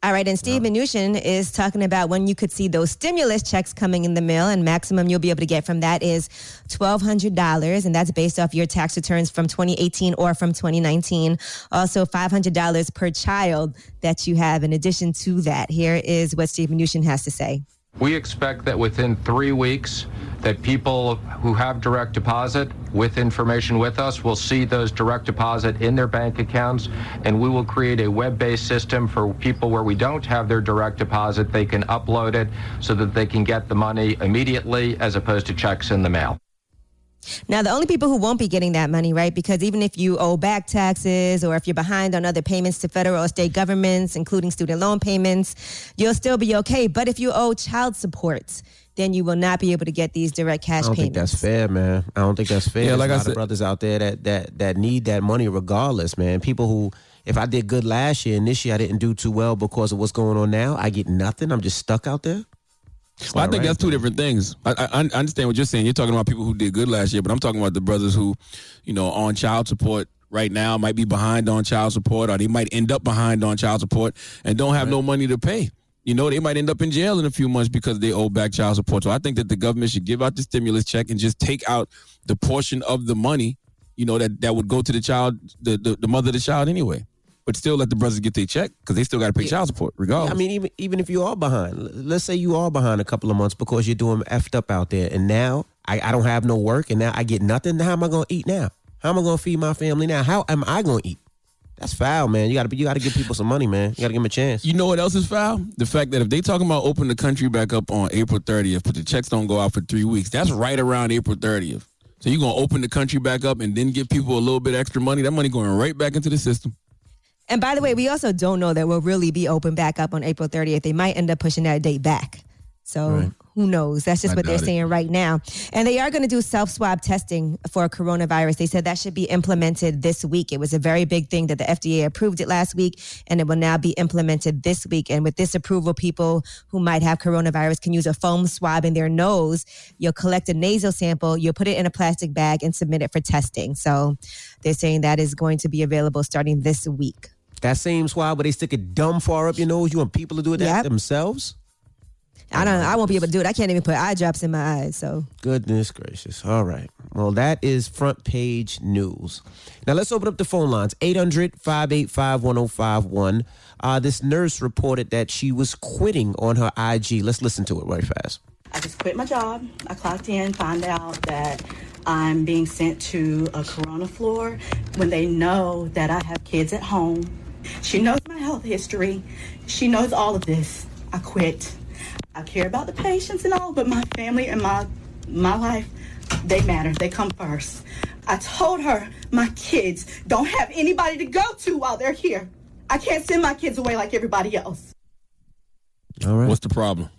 All right, and Steve Mnuchin is talking about when you could see those stimulus checks coming in the mail, and maximum you'll be able to get from that is twelve hundred dollars, and that's based off your tax returns from 2018 or from 2019. Also, five hundred dollars per child that you have. In addition to that, here is what Steve Mnuchin has to say. We expect that within three weeks, that people who have direct deposit with information with us will see those direct deposit in their bank accounts, and we will create a web-based system for people where we don't have their direct deposit. They can upload it so that they can get the money immediately as opposed to checks in the mail. Now, the only people who won't be getting that money, right? Because even if you owe back taxes or if you're behind on other payments to federal or state governments, including student loan payments, you'll still be okay. But if you owe child support, then you will not be able to get these direct cash I don't think payments. that's fair, man. I don't think that's fair. Yeah, There's like a I lot said- of brothers out there that that that need that money regardless, man. People who, if I did good last year and this year I didn't do too well because of what's going on now, I get nothing. I'm just stuck out there. Well, I think right, that's two different things. I, I, I understand what you're saying. You're talking about people who did good last year, but I'm talking about the brothers who, you know, on child support right now might be behind on child support, or they might end up behind on child support and don't have no money to pay. You know, they might end up in jail in a few months because they owe back child support. So I think that the government should give out the stimulus check and just take out the portion of the money, you know, that, that would go to the child, the, the, the mother of the child anyway. But still let the brothers get their check because they still got to pay child support regardless. I mean, even even if you are behind, let's say you are behind a couple of months because you're doing effed up out there, and now I, I don't have no work, and now I get nothing. How am I going to eat now? How am I going to feed my family now? How am I going to eat? That's foul, man. You got to you got to give people some money, man. You got to give them a chance. You know what else is foul? The fact that if they talking about opening the country back up on April 30th, but the checks don't go out for three weeks, that's right around April 30th. So you're gonna open the country back up and then give people a little bit extra money. That money going right back into the system. And by the way, we also don't know that we'll really be open back up on April 30th. They might end up pushing that date back. So Who knows? That's just I what they're it. saying right now. And they are going to do self swab testing for coronavirus. They said that should be implemented this week. It was a very big thing that the FDA approved it last week, and it will now be implemented this week. And with this approval, people who might have coronavirus can use a foam swab in their nose. You'll collect a nasal sample, you'll put it in a plastic bag, and submit it for testing. So they're saying that is going to be available starting this week. That same swab where they stick it dumb far up your nose. You want people to do it that Yep. themselves? I don't. I won't be able to do it. I can't even put eye drops in my eyes. So Goodness gracious. All right. Well, that is front page news. Now let's open up the phone lines 800 585 1051. Uh, This nurse reported that she was quitting on her IG. Let's listen to it right fast. I just quit my job. I clocked in, found out that I'm being sent to a corona floor when they know that I have kids at home. She knows my health history. She knows all of this. I quit. I care about the patients and all, but my family and my my life, they matter. They come first. I told her my kids don't have anybody to go to while they're here. I can't send my kids away like everybody else. All right. What's the problem?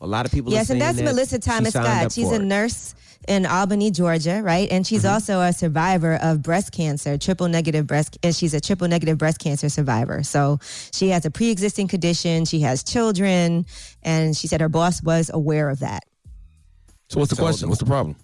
A lot of people yes, are and that's that Melissa Thomas signed Scott. She's a it. Nurse in Albany, Georgia, right? And she's mm-hmm. also a survivor of breast cancer, triple negative breast, and she's a triple negative breast cancer survivor. So she has a pre-existing condition. She has children, and she said her boss was aware of that. So what's the question? What's the problem?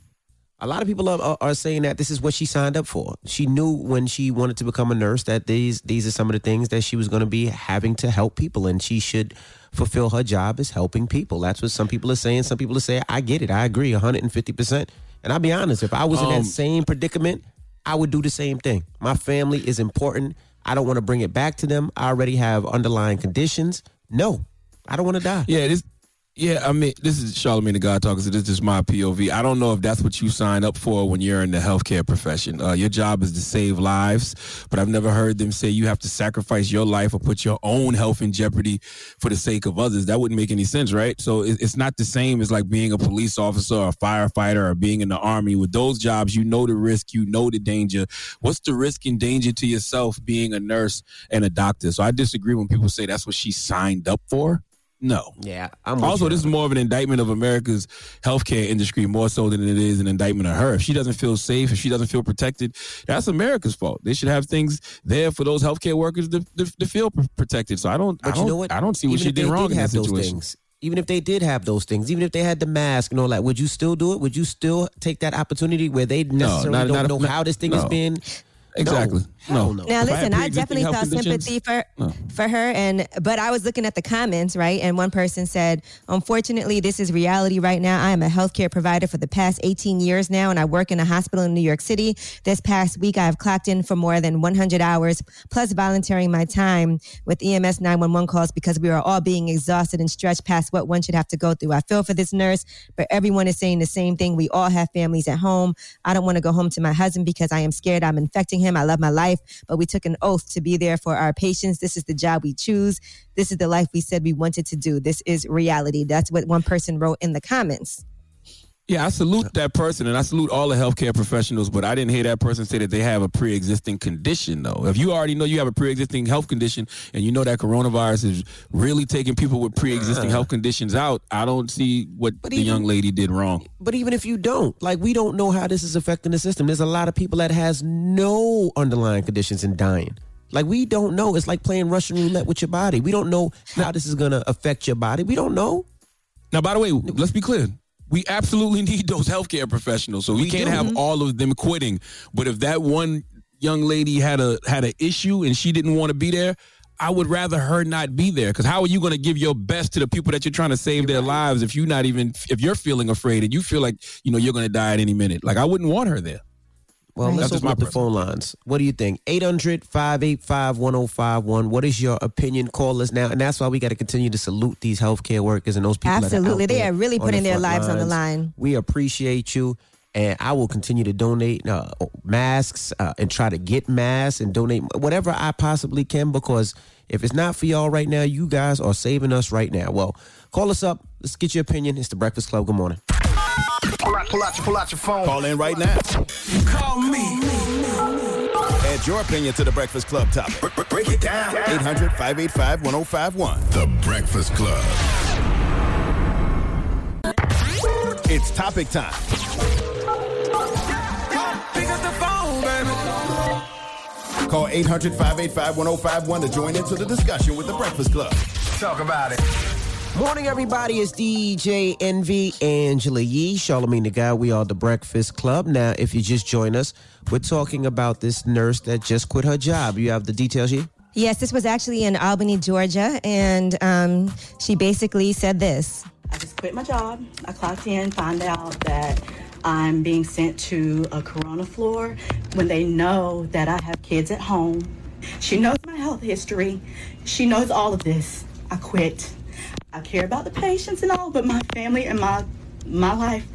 A lot of people are, are, saying that this is what she signed up for. She knew when she wanted to become a nurse that these these are some of the things that she was going to be having to help people, and she should fulfill her job as helping people. That's what some people are saying. Some people are saying, "I get it, I agree, 150." percent And I'll be honest, if I was in Um, that same predicament, I would do the same thing. My family is important. I don't want to bring it back to them. I already have underlying conditions. No, I don't want to die. Yeah, this. Yeah, I mean, this is Charlamagne the God talking. So this is just my POV. I don't know if that's what you sign up for when you're in the healthcare profession. Uh, your job is to save lives, but I've never heard them say you have to sacrifice your life or put your own health in jeopardy for the sake of others. That wouldn't make any sense, right? So it's not the same as like being a police officer or a firefighter or being in the army. With those jobs, you know the risk, you know the danger. What's the risk and danger to yourself being a nurse and a doctor? So I disagree when people say that's what she signed up for. No. Yeah, I'm also this is more of an indictment of America's healthcare industry more so than it is an indictment of her. If she doesn't feel safe, if she doesn't feel protected, that's America's fault. They should have things there for those healthcare workers to, to, to feel protected. So I don't. I don't, you know what? I don't see what Even she did wrong in that situation. things, even if they did have those things, even if they had the mask and all that, would you still do it? Would you still take that opportunity where they necessarily not- don't not- know not- how this thing no. being? Exactly. hell No. no. Now, If listen, had I, definitely felt sympathy for No. for her, and but I was looking at the comments, right? And one person said, "Unfortunately, this is reality right now. I am a healthcare provider for the past 18 years now, and I work in a hospital in New York City. This past week, I have clocked in for more than 100 hours, plus volunteering my time with EMS 911 calls because we are all being exhausted and stretched past what one should have to go through. I feel for this nurse, but everyone is saying the same thing. We all have families at home. I don't want to go home to my husband because I am scared I'm infecting him. I love my life, but we took an oath to be there for our patients. This is the job we choose. This is the life we said we wanted to do. This is reality. That's what one person wrote in the comments. Yeah, I salute that person and I salute all the healthcare professionals, but I didn't hear that person say that they have a pre existing condition, though. If you already know you have a pre existing health condition and you know that coronavirus is really taking people with pre existing uh. health conditions out, I don't see what the young lady did wrong. But even if you don't, like we don't know how this is affecting the system. There's a lot of people that has no underlying conditions and dying. Like we don't know. It's like playing Russian roulette with your body. We don't know how this is gonna affect your body. We don't know. Now, by the way, let's be clear. We absolutely need those healthcare professionals. So we, We can't do. have mm-hmm. all of them quitting. But if that one young lady had a had an issue and she didn't want to be there, I would rather her not be there. Because how are you going to give your best to the people that you're trying to save their lives if you're not even if you're feeling afraid and you feel like you know you're going to die at any minute? Like I wouldn't want her there. Well, Right. let's open up the phone lines. What do you think? 800 585 1051. What is your opinion? Call us now. And that's why we got to continue to salute these healthcare workers and those people. that are Absolutely. out They are really putting the their lives on the line. We appreciate you. And I will continue to donate uh, masks uh, and try to get masks and donate whatever I possibly can because if it's not for y'all right now, you guys are saving us right now. Well, call us up. Let's get your opinion. It's the Breakfast Club. Good morning. Pull out, pull out, your, pull out your phone. Call in right now. Call me. Add your opinion to the Breakfast Club topic. Break it down. 800 585 1051. The Breakfast Club. It's topic time. Call 800 585 1051 to join into the discussion with the Breakfast Club. Talk about it. Morning, everybody. It's DJ Envy, Angela Yee, Charlamagne the Guy. We are the Breakfast Club. Now, if you just join us, we're talking about this nurse that just quit her job. You have the details, Yee? Yes, this was actually in Albany, Georgia, and um, she basically said this. I just quit my job. I clocked in, found out that I'm being sent to a corona floor when they know that I have kids at home. She knows my health history. She knows all of this. I quit. I care about the patients and all, but my family and my my life,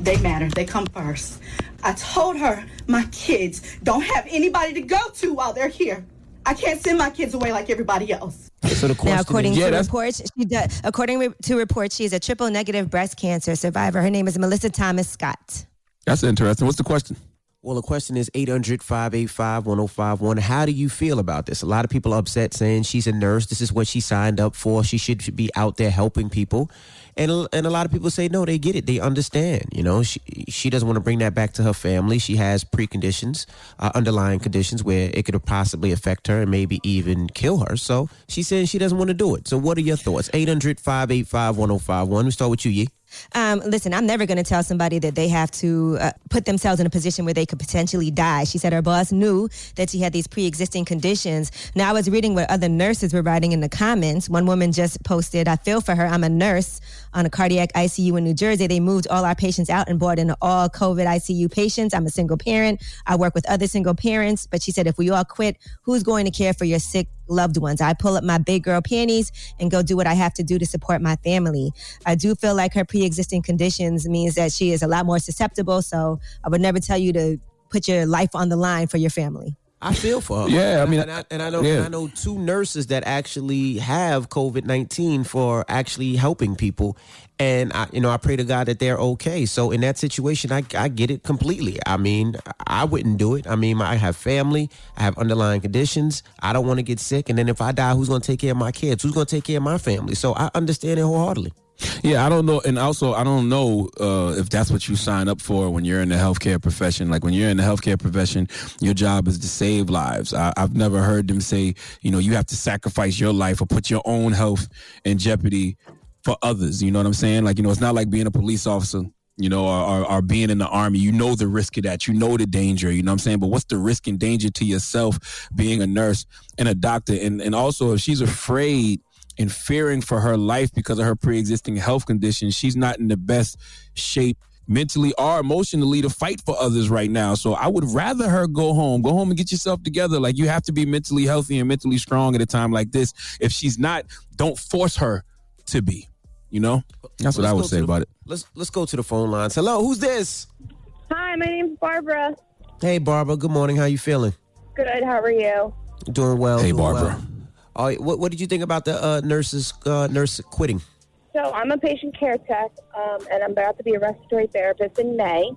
they matter. They come first. I told her my kids don't have anybody to go to while they're here. I can't send my kids away like everybody else. So the question Now, according is, yeah, to that's, reports, she does, according to reports, she is a triple negative breast cancer survivor. Her name is Melissa Thomas Scott. That's interesting. What's the question? Well, the question is 800 585 1051. How do you feel about this? A lot of people are upset saying she's a nurse. This is what she signed up for. She should be out there helping people. And, and a lot of people say, no, they get it. They understand. You know, she, she doesn't want to bring that back to her family. She has preconditions, uh, underlying conditions where it could possibly affect her and maybe even kill her. So she's saying she doesn't want to do it. So what are your thoughts? 800 585 1051. We start with you, Yee. Um, listen, I'm never going to tell somebody that they have to uh, put themselves in a position where they could potentially die. She said her boss knew that she had these pre-existing conditions. Now, I was reading what other nurses were writing in the comments. One woman just posted, "I feel for her. I'm a nurse on a cardiac ICU in New Jersey. They moved all our patients out and brought in all COVID ICU patients. I'm a single parent. I work with other single parents, but she said if we all quit, who's going to care for your sick loved ones. I pull up my big girl panties and go do what I have to do to support my family. I do feel like her pre existing conditions means that she is a lot more susceptible. So I would never tell you to put your life on the line for your family. I feel for her. Yeah, I mean, and I, and I know yeah. I know two nurses that actually have COVID nineteen for actually helping people, and I, you know, I pray to God that they're okay. So in that situation, I, I get it completely. I mean, I wouldn't do it. I mean, I have family, I have underlying conditions. I don't want to get sick, and then if I die, who's going to take care of my kids? Who's going to take care of my family? So I understand it wholeheartedly. Yeah, I don't know, and also I don't know uh, if that's what you sign up for when you're in the healthcare profession. Like when you're in the healthcare profession, your job is to save lives. I, I've never heard them say, you know, you have to sacrifice your life or put your own health in jeopardy for others. You know what I'm saying? Like you know, it's not like being a police officer. You know, or, or, or being in the army, you know the risk of that. You know the danger. You know what I'm saying? But what's the risk and danger to yourself being a nurse and a doctor? And and also, if she's afraid and fearing for her life because of her pre-existing health condition she's not in the best shape mentally or emotionally to fight for others right now so i would rather her go home go home and get yourself together like you have to be mentally healthy and mentally strong at a time like this if she's not don't force her to be you know that's what Let's i would say the- about it Let's let's go to the phone lines. Hello, who's this? Hi, my name's Barbara. Hey, Barbara. Good morning. How you feeling? Good. How are you? Doing well. Hey, doing Barbara. well. All right, what what did you think about the uh, nurses uh, nurse quitting? So I'm a patient care tech, um, and I'm about to be a respiratory therapist in May.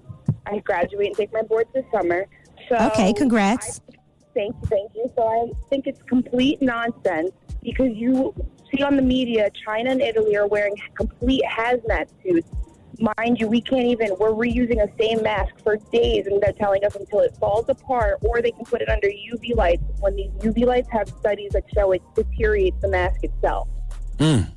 I graduate and take my boards this summer. So Okay, congrats. I- thank you, thank you. So I think it's complete nonsense because you see on the media, China and Italy are wearing complete hazmat suits. Mind you, we can't even, we're reusing the same mask for days and they're telling us until it falls apart or they can put it under UV lights when these UV lights have studies that show it deteriorates the mask itself. Mm.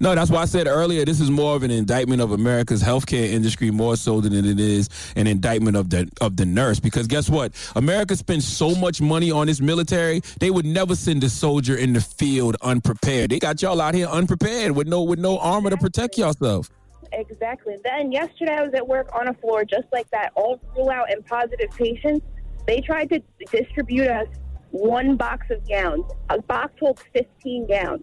No, that's why I said earlier this is more of an indictment of America's healthcare industry more so than it is an indictment of the of the nurse. Because guess what? America spends so much money on its military, they would never send a soldier in the field unprepared. They got y'all out here unprepared with no with no armor to protect yourself. Exactly. Then yesterday I was at work on a floor just like that, all rule out and positive patients. They tried to distribute us one box of gowns. A box holds 15 gowns.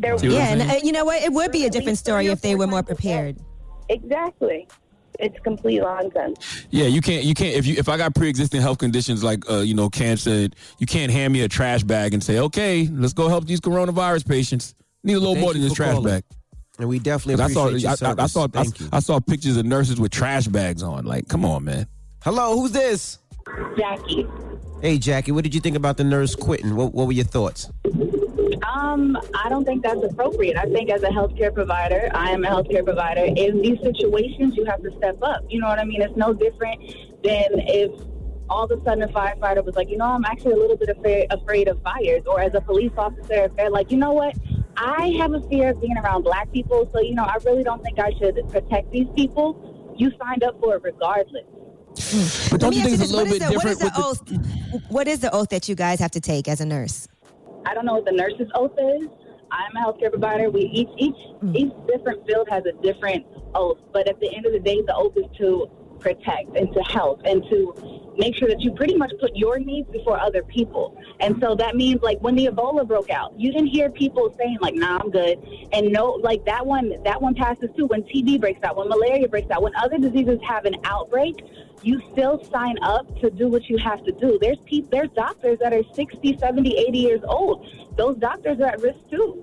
There, Yeah, and uh, you know what? It would be a different story if they were more prepared. Exactly. It's complete nonsense. Yeah, you can't you can't if you if I got pre existing health conditions like uh, you know cancer, you can't hand me a trash bag and say, okay, let's go help these coronavirus patients. Need a little Thank more than this trash calling. bag. And we definitely 'Cause I saw appreciate your I, I, I service. saw I, Thank you. I saw pictures of nurses with trash bags on. Like, come on, man. Hello, who's this? Jackie. Hey, Jackie. What did you think about the nurse quitting? What, what were your thoughts? Um, I don't think that's appropriate. I think as a healthcare provider, I am a healthcare provider. In these situations, you have to step up. You know what I mean? It's no different than if all of a sudden a firefighter was like, you know, I'm actually a little bit afraid, afraid of fires. Or as a police officer, if they're like, you know what? I have a fear of being around black people, so, you know, I really don't think I should protect these people. You signed up for it regardless. Hmm. But don't you think ask it's a little this. bit What is different the, with what is the oath? What is the oath that you guys have to take as a nurse? I don't know what the nurse's oath is. I'm a healthcare provider. We each each hmm. each different field has a different oath, but at the end of the day, the oath is to protect and to help and to make sure that you pretty much put your needs before other people. And so that means like when the Ebola broke out, you didn't hear people saying like, "Nah, I'm good," and no, like that one that one passes too. When TB breaks out, when malaria breaks out, when other diseases have an outbreak, you still sign up to do what you have to do. There's people, there's doctors that are 60, 70, 80 years old. Those doctors are at risk too.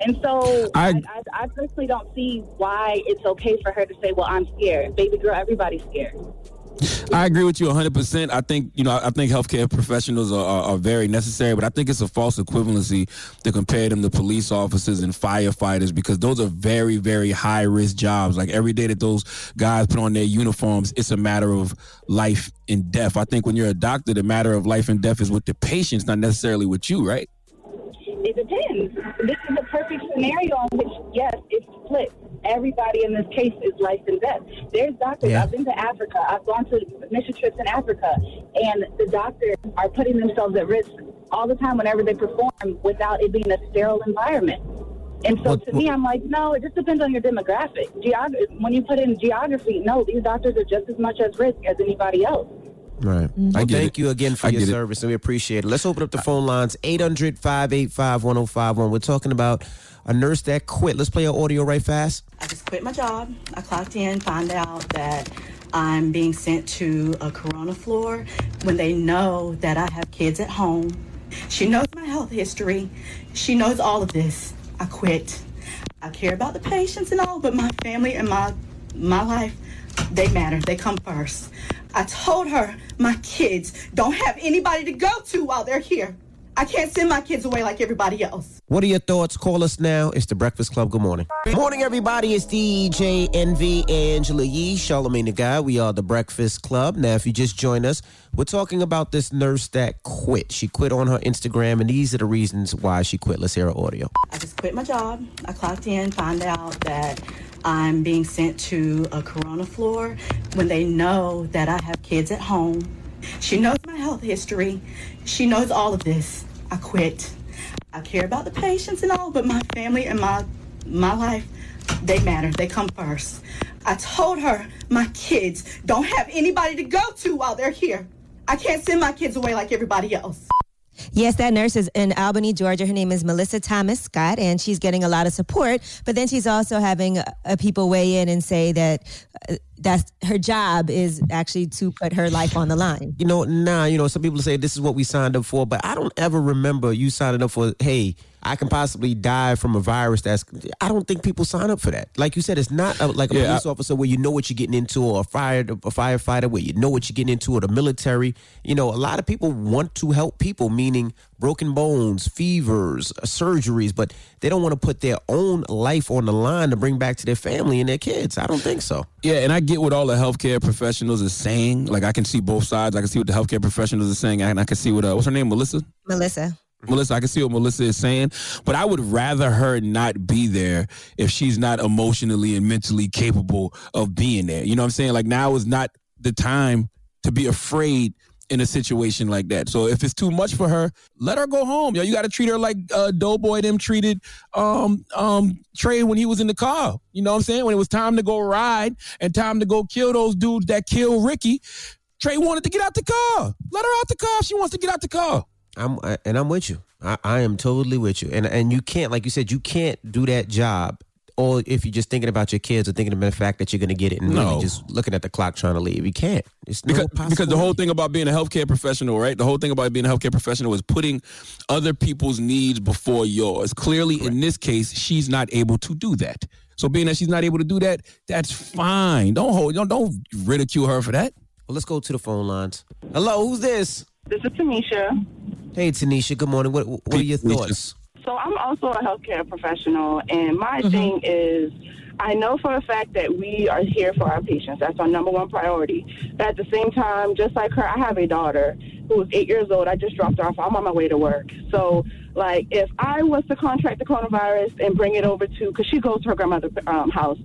And so I, I, I personally don't see why it's okay for her to say, well, I'm scared. Baby girl, everybody's scared. I agree with you 100%. I think, you know, I think healthcare professionals are, are, are very necessary, but I think it's a false equivalency to compare them to police officers and firefighters because those are very, very high risk jobs. Like every day that those guys put on their uniforms, it's a matter of life and death. I think when you're a doctor, the matter of life and death is with the patients, not necessarily with you, right? It depends. This is a perfect scenario in which, yes, it's split. Everybody in this case is life and death. There's doctors. Yeah. I've been to Africa. I've gone to mission trips in Africa, and the doctors are putting themselves at risk all the time whenever they perform without it being a sterile environment. And so to me, I'm like, no, it just depends on your demographic. Geog- when you put in geography, no, these doctors are just as much at risk as anybody else. Right. Mm-hmm. I Well, get thank it. you again for I your get it. service, and we appreciate it. Let's open up the phone lines 800 585 1051. We're talking about a nurse that quit. Let's play our audio right fast. I just quit my job. I clocked in, find out that I'm being sent to a corona floor when they know that I have kids at home. She knows my health history. She knows all of this. I quit. I care about the patients and all, but my family and my my life, they matter. They come first. I told her my kids don't have anybody to go to while they're here. I can't send my kids away like everybody else. What are your thoughts? Call us now. It's the Breakfast Club. Good morning. Good morning, everybody. It's DJ Envy Angela Yee, Charlamagne the Guy. We are the Breakfast Club. Now, if you just join us, we're talking about this nurse that quit. She quit on her Instagram, and these are the reasons why she quit. Let's hear her audio. I just quit my job. I clocked in, find out that I'm being sent to a corona floor when they know that I have kids at home. She knows my health history. She knows all of this. I quit. I care about the patients and all, but my family and my my life, they matter. They come first. I told her my kids don't have anybody to go to while they're here. I can't send my kids away like everybody else. Yes, that nurse is in Albany, Georgia. Her name is Melissa Thomas Scott, and she's getting a lot of support. But then she's also having uh, people weigh in and say that uh, that's her job is actually to put her life on the line. You know, nah, you know, some people say this is what we signed up for, but I don't ever remember you signing up for, hey, I can possibly die from a virus that's, I don't think people sign up for that. Like you said, it's not a, like a Yeah, police officer where you know what you're getting into or a fire, a firefighter where you know what you're getting into or the military. You know, a lot of people want to help people, meaning broken bones, fevers, uh, surgeries, but they don't want to put their own life on the line to bring back to their family and their kids. I don't think so. Yeah, and I get what all the healthcare professionals are saying. Like I can see both sides. I can see what the healthcare professionals are saying, and I can see what uh, what's her name, Melissa. Melissa. Melissa, I can see what Melissa is saying, but I would rather her not be there if she's not emotionally and mentally capable of being there. You know what I'm saying? Like now is not the time to be afraid in a situation like that. So if it's too much for her, let her go home. Yo, you got to treat her like uh, Doughboy them treated um um Tre when he was in the car. You know what I'm saying? When it was time to go ride and time to go kill those dudes that killed Ricky, Tre wanted to get out the car. Let her out the car she wants to get out the car. I'm and I'm with you. I, I am totally with you. And and you can't, like you said, you can't do that job. Or if you're just thinking about your kids or thinking about the fact that you're going to get it and No. really just looking at the clock trying to leave, you can't. It's no because, because the whole thing about being a healthcare professional, right? The whole thing about being a healthcare professional is putting other people's needs before yours. Clearly, in this case, she's not able to do that. So, being that she's not able to do that, that's fine. Don't hold, don't don't ridicule her for that. Well, let's go to the phone lines. Hello, who's this? This is Tanisha. Hey, Tanisha. Good morning. What What are your Tanisha. thoughts? So I'm also a healthcare professional, and my Mm-hmm. thing is, I know for a fact that we are here for our patients. That's our number one priority. But at the same time, just like her, I have a daughter who is eight years old. I just dropped her off. I'm on my way to work. So, like, if I was to contract the coronavirus and bring it over to, because she goes to her grandmother's um, house,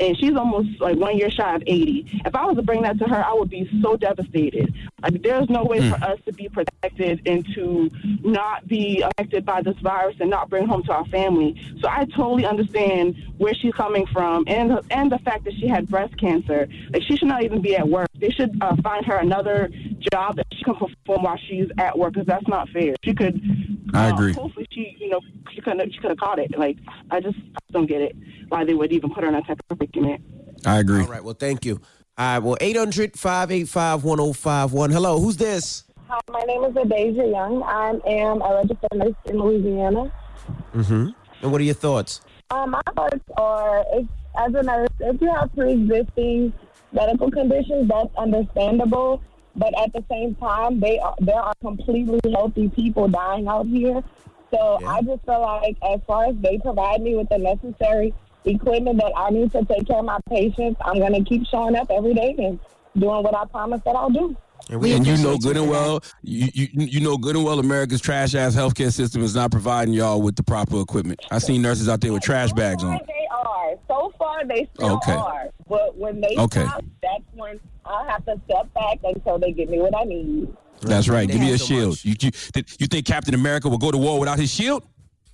and she's almost like one year shy of 80. If I was to bring that to her, I would be so devastated. Like, there's no way for us to be protected and to not be affected by this virus and not bring home to our family. So I totally understand where she's coming from and and the fact that she had breast cancer. Like, she should not even be at work. They should uh, find her another job that she can perform while she's at work because that's not fair. She could. I uh, agree. Hopefully, she you know she could she could have caught it. Like I just don't get it why they would even put her in that type of predicament. I agree. All right. Well, thank you. All right. Well, 800 585 1051. Hello. Who's this? Hi, my name is Adasia Young. I am a registered nurse in Louisiana. Mm-hmm. And what are your thoughts? Um, my thoughts are, if, as a nurse, if you have pre-existing medical conditions, that's understandable. But at the same time, they are, there are completely healthy people dying out here. So I just feel like, as far as they provide me with the necessary equipment that I need to take care of my patients, I'm going to keep showing up every day and doing what I promised that I'll do. And, and you know good and well, you, you you know good and well, America's trash ass healthcare system is not providing y'all with the proper equipment. I seen nurses out there with trash bags on. They are. So far, they still Okay. are. But when they Okay. stop, that's when I'll have to step back until they give me what I need. That's right. Give me a so shield. You, you you think Captain America will go to war without his shield?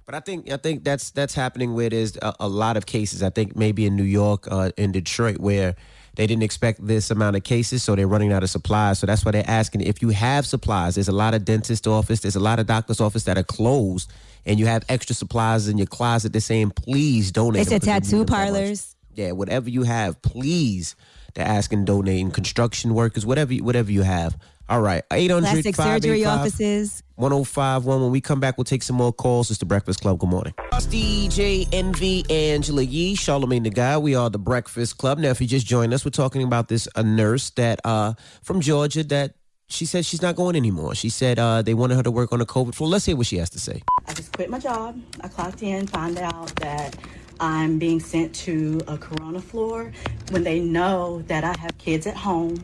But I think I think that's that's happening where there's a, a lot of cases. I think maybe in New York, uh, in Detroit, where they didn't expect this amount of cases, so they're running out of supplies. So that's why they're asking if you have supplies. There's a lot of dentist office, there's a lot of doctor's office that are closed, and you have extra supplies in your closet. They're saying, please donate. It's them said 'cause we need tattoo them that parlors. Yeah, whatever you have, please. They're asking donating construction workers, whatever you- whatever you have. All right, 800 Plastic surgery offices. 1051. When we come back, we'll take some more calls. It's the Breakfast Club. Good morning. It's DJ Envy Angela Yee, Charlamagne the Guy. We are the Breakfast Club. Now, if you just joined us, we're talking about this a nurse that uh from Georgia that she said she's not going anymore. She said uh they wanted her to work on the COVID floor. Let's hear what she has to say. I just quit my job. I clocked in, found out that I'm being sent to a corona floor when they know that I have kids at home.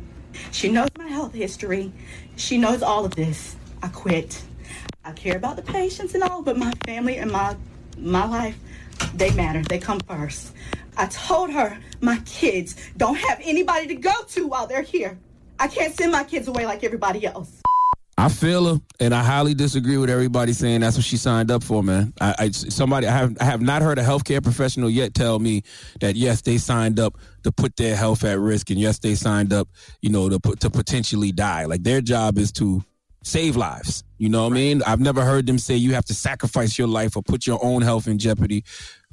She knows my health history. She knows all of this. I quit. I care about the patients and all, but my family and my my life, they matter. They come first. I told her my kids don't have anybody to go to while they're here. I can't send my kids away like everybody else. I feel her, and I highly disagree with everybody saying that's what she signed up for, man. I, I somebody I have I have not heard a healthcare professional yet tell me that yes, they signed up to put their health at risk, and yes, they signed up, you know, to put to potentially die. Like their job is to save lives. You know what I mean? I've never heard them say you have to sacrifice your life or put your own health in jeopardy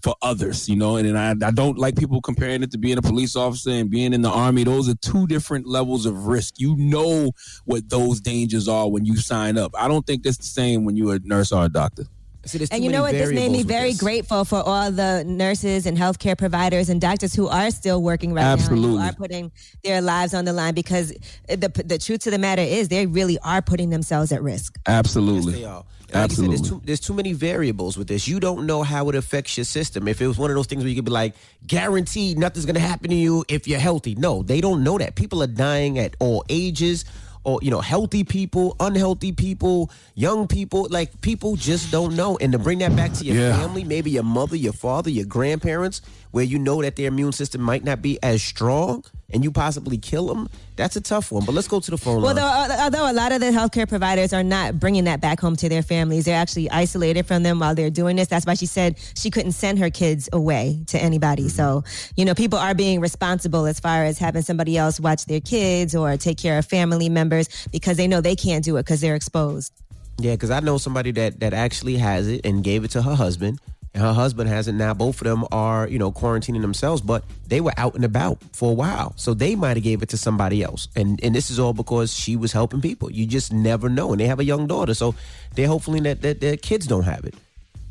for others, you know, and, and I, I don't like people comparing it to being a police officer and being in the army. Those are two different levels of risk. You know what those dangers are when you sign up. I don't think that's the same when you're a nurse or a doctor. See, And you know what? This made me very this. grateful for all the nurses and healthcare providers and doctors who are still working right now. Absolutely. Who are putting their lives on the line because the the truth of the matter is they really are putting themselves at risk. Absolutely. They are. And like you said, Absolutely. there's too, there's too many variables with this. You don't know how it affects your system. If it was one of those things where you could be like, guaranteed nothing's going to happen to you if you're healthy. No, they don't know that. People are dying at all ages, or you know, healthy people, unhealthy people, young people. Like people just don't know. And to bring that back to your Yeah. family, maybe your mother, your father, your grandparents, where you know that their immune system might not be as strong, and you possibly kill them. That's a tough one. But let's go to the phone Well, line. Uh, though, although a lot of the healthcare providers are not bringing that back home to their families, they're actually isolated from them while they're doing this. That's why she said she couldn't send her kids away to anybody. Mm-hmm. So, you know, people are being responsible as far as having somebody else watch their kids or take care of family members because they know they can't do it because they're exposed. Yeah, because I know somebody that that actually has it and gave it to her husband, and her husband has it now. Both of them are you know quarantining themselves, but they were out and about for a while, so they might have gave it to somebody else. And and this is all because she was helping people. You just never know, and they have a young daughter, so they're hopefully that that their kids don't have it.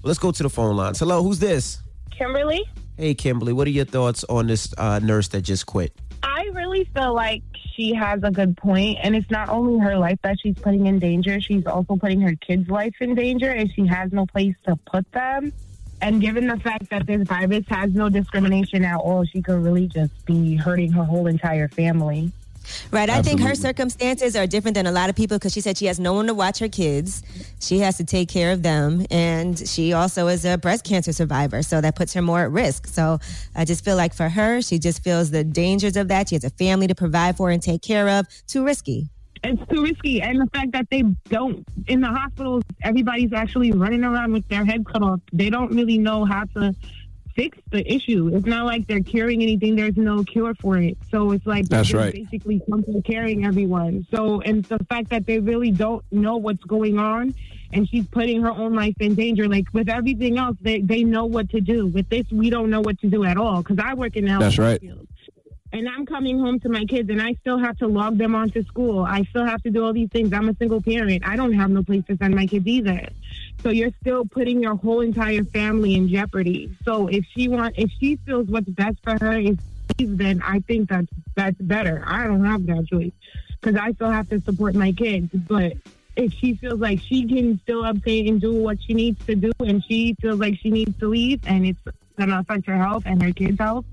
Let's go to the phone lines. Hello, who's this? Kimberly, Hey, Kimberly, what are your thoughts on this uh, nurse that just quit? I really feel like she has a good point, and it's not only her life that she's putting in danger; she's also putting her kids' life in danger, and she has no place to put them. And given the fact that this virus has no discrimination at all, she could really just be hurting her whole entire family. Right. I think her circumstances are different than a lot of people because she said she has no one to watch her kids. She has to take care of them. And she also is a breast cancer survivor. So that puts her more at risk. So I just feel like for her, she just feels the dangers of that. She has a family to provide for and take care of. Too risky. It's too risky, and the fact that they don't in the hospitals, everybody's actually running around with their head cut off. They don't really know how to fix the issue. It's not like they're curing anything. There's no cure for it. So it's like That's they're right. basically company carrying everyone. So and the fact that they really don't know what's going on, and she's putting her own life in danger. Like with everything else, they they know what to do. With this, we don't know what to do at all. Because I work in the That's right. field and I'm coming home to my kids and I still have to log them onto school. I still have to do all these things. I'm a single parent. I don't have no place to send my kids either. So you're still putting your whole entire family in jeopardy. So if she want if she feels what's best for her is then I think that's that's better. I don't have that choice because I still have to support my kids. But if she feels like she can still obtain and do what she needs to do and she feels like she needs to leave and it's gonna affect her health and her kids' health,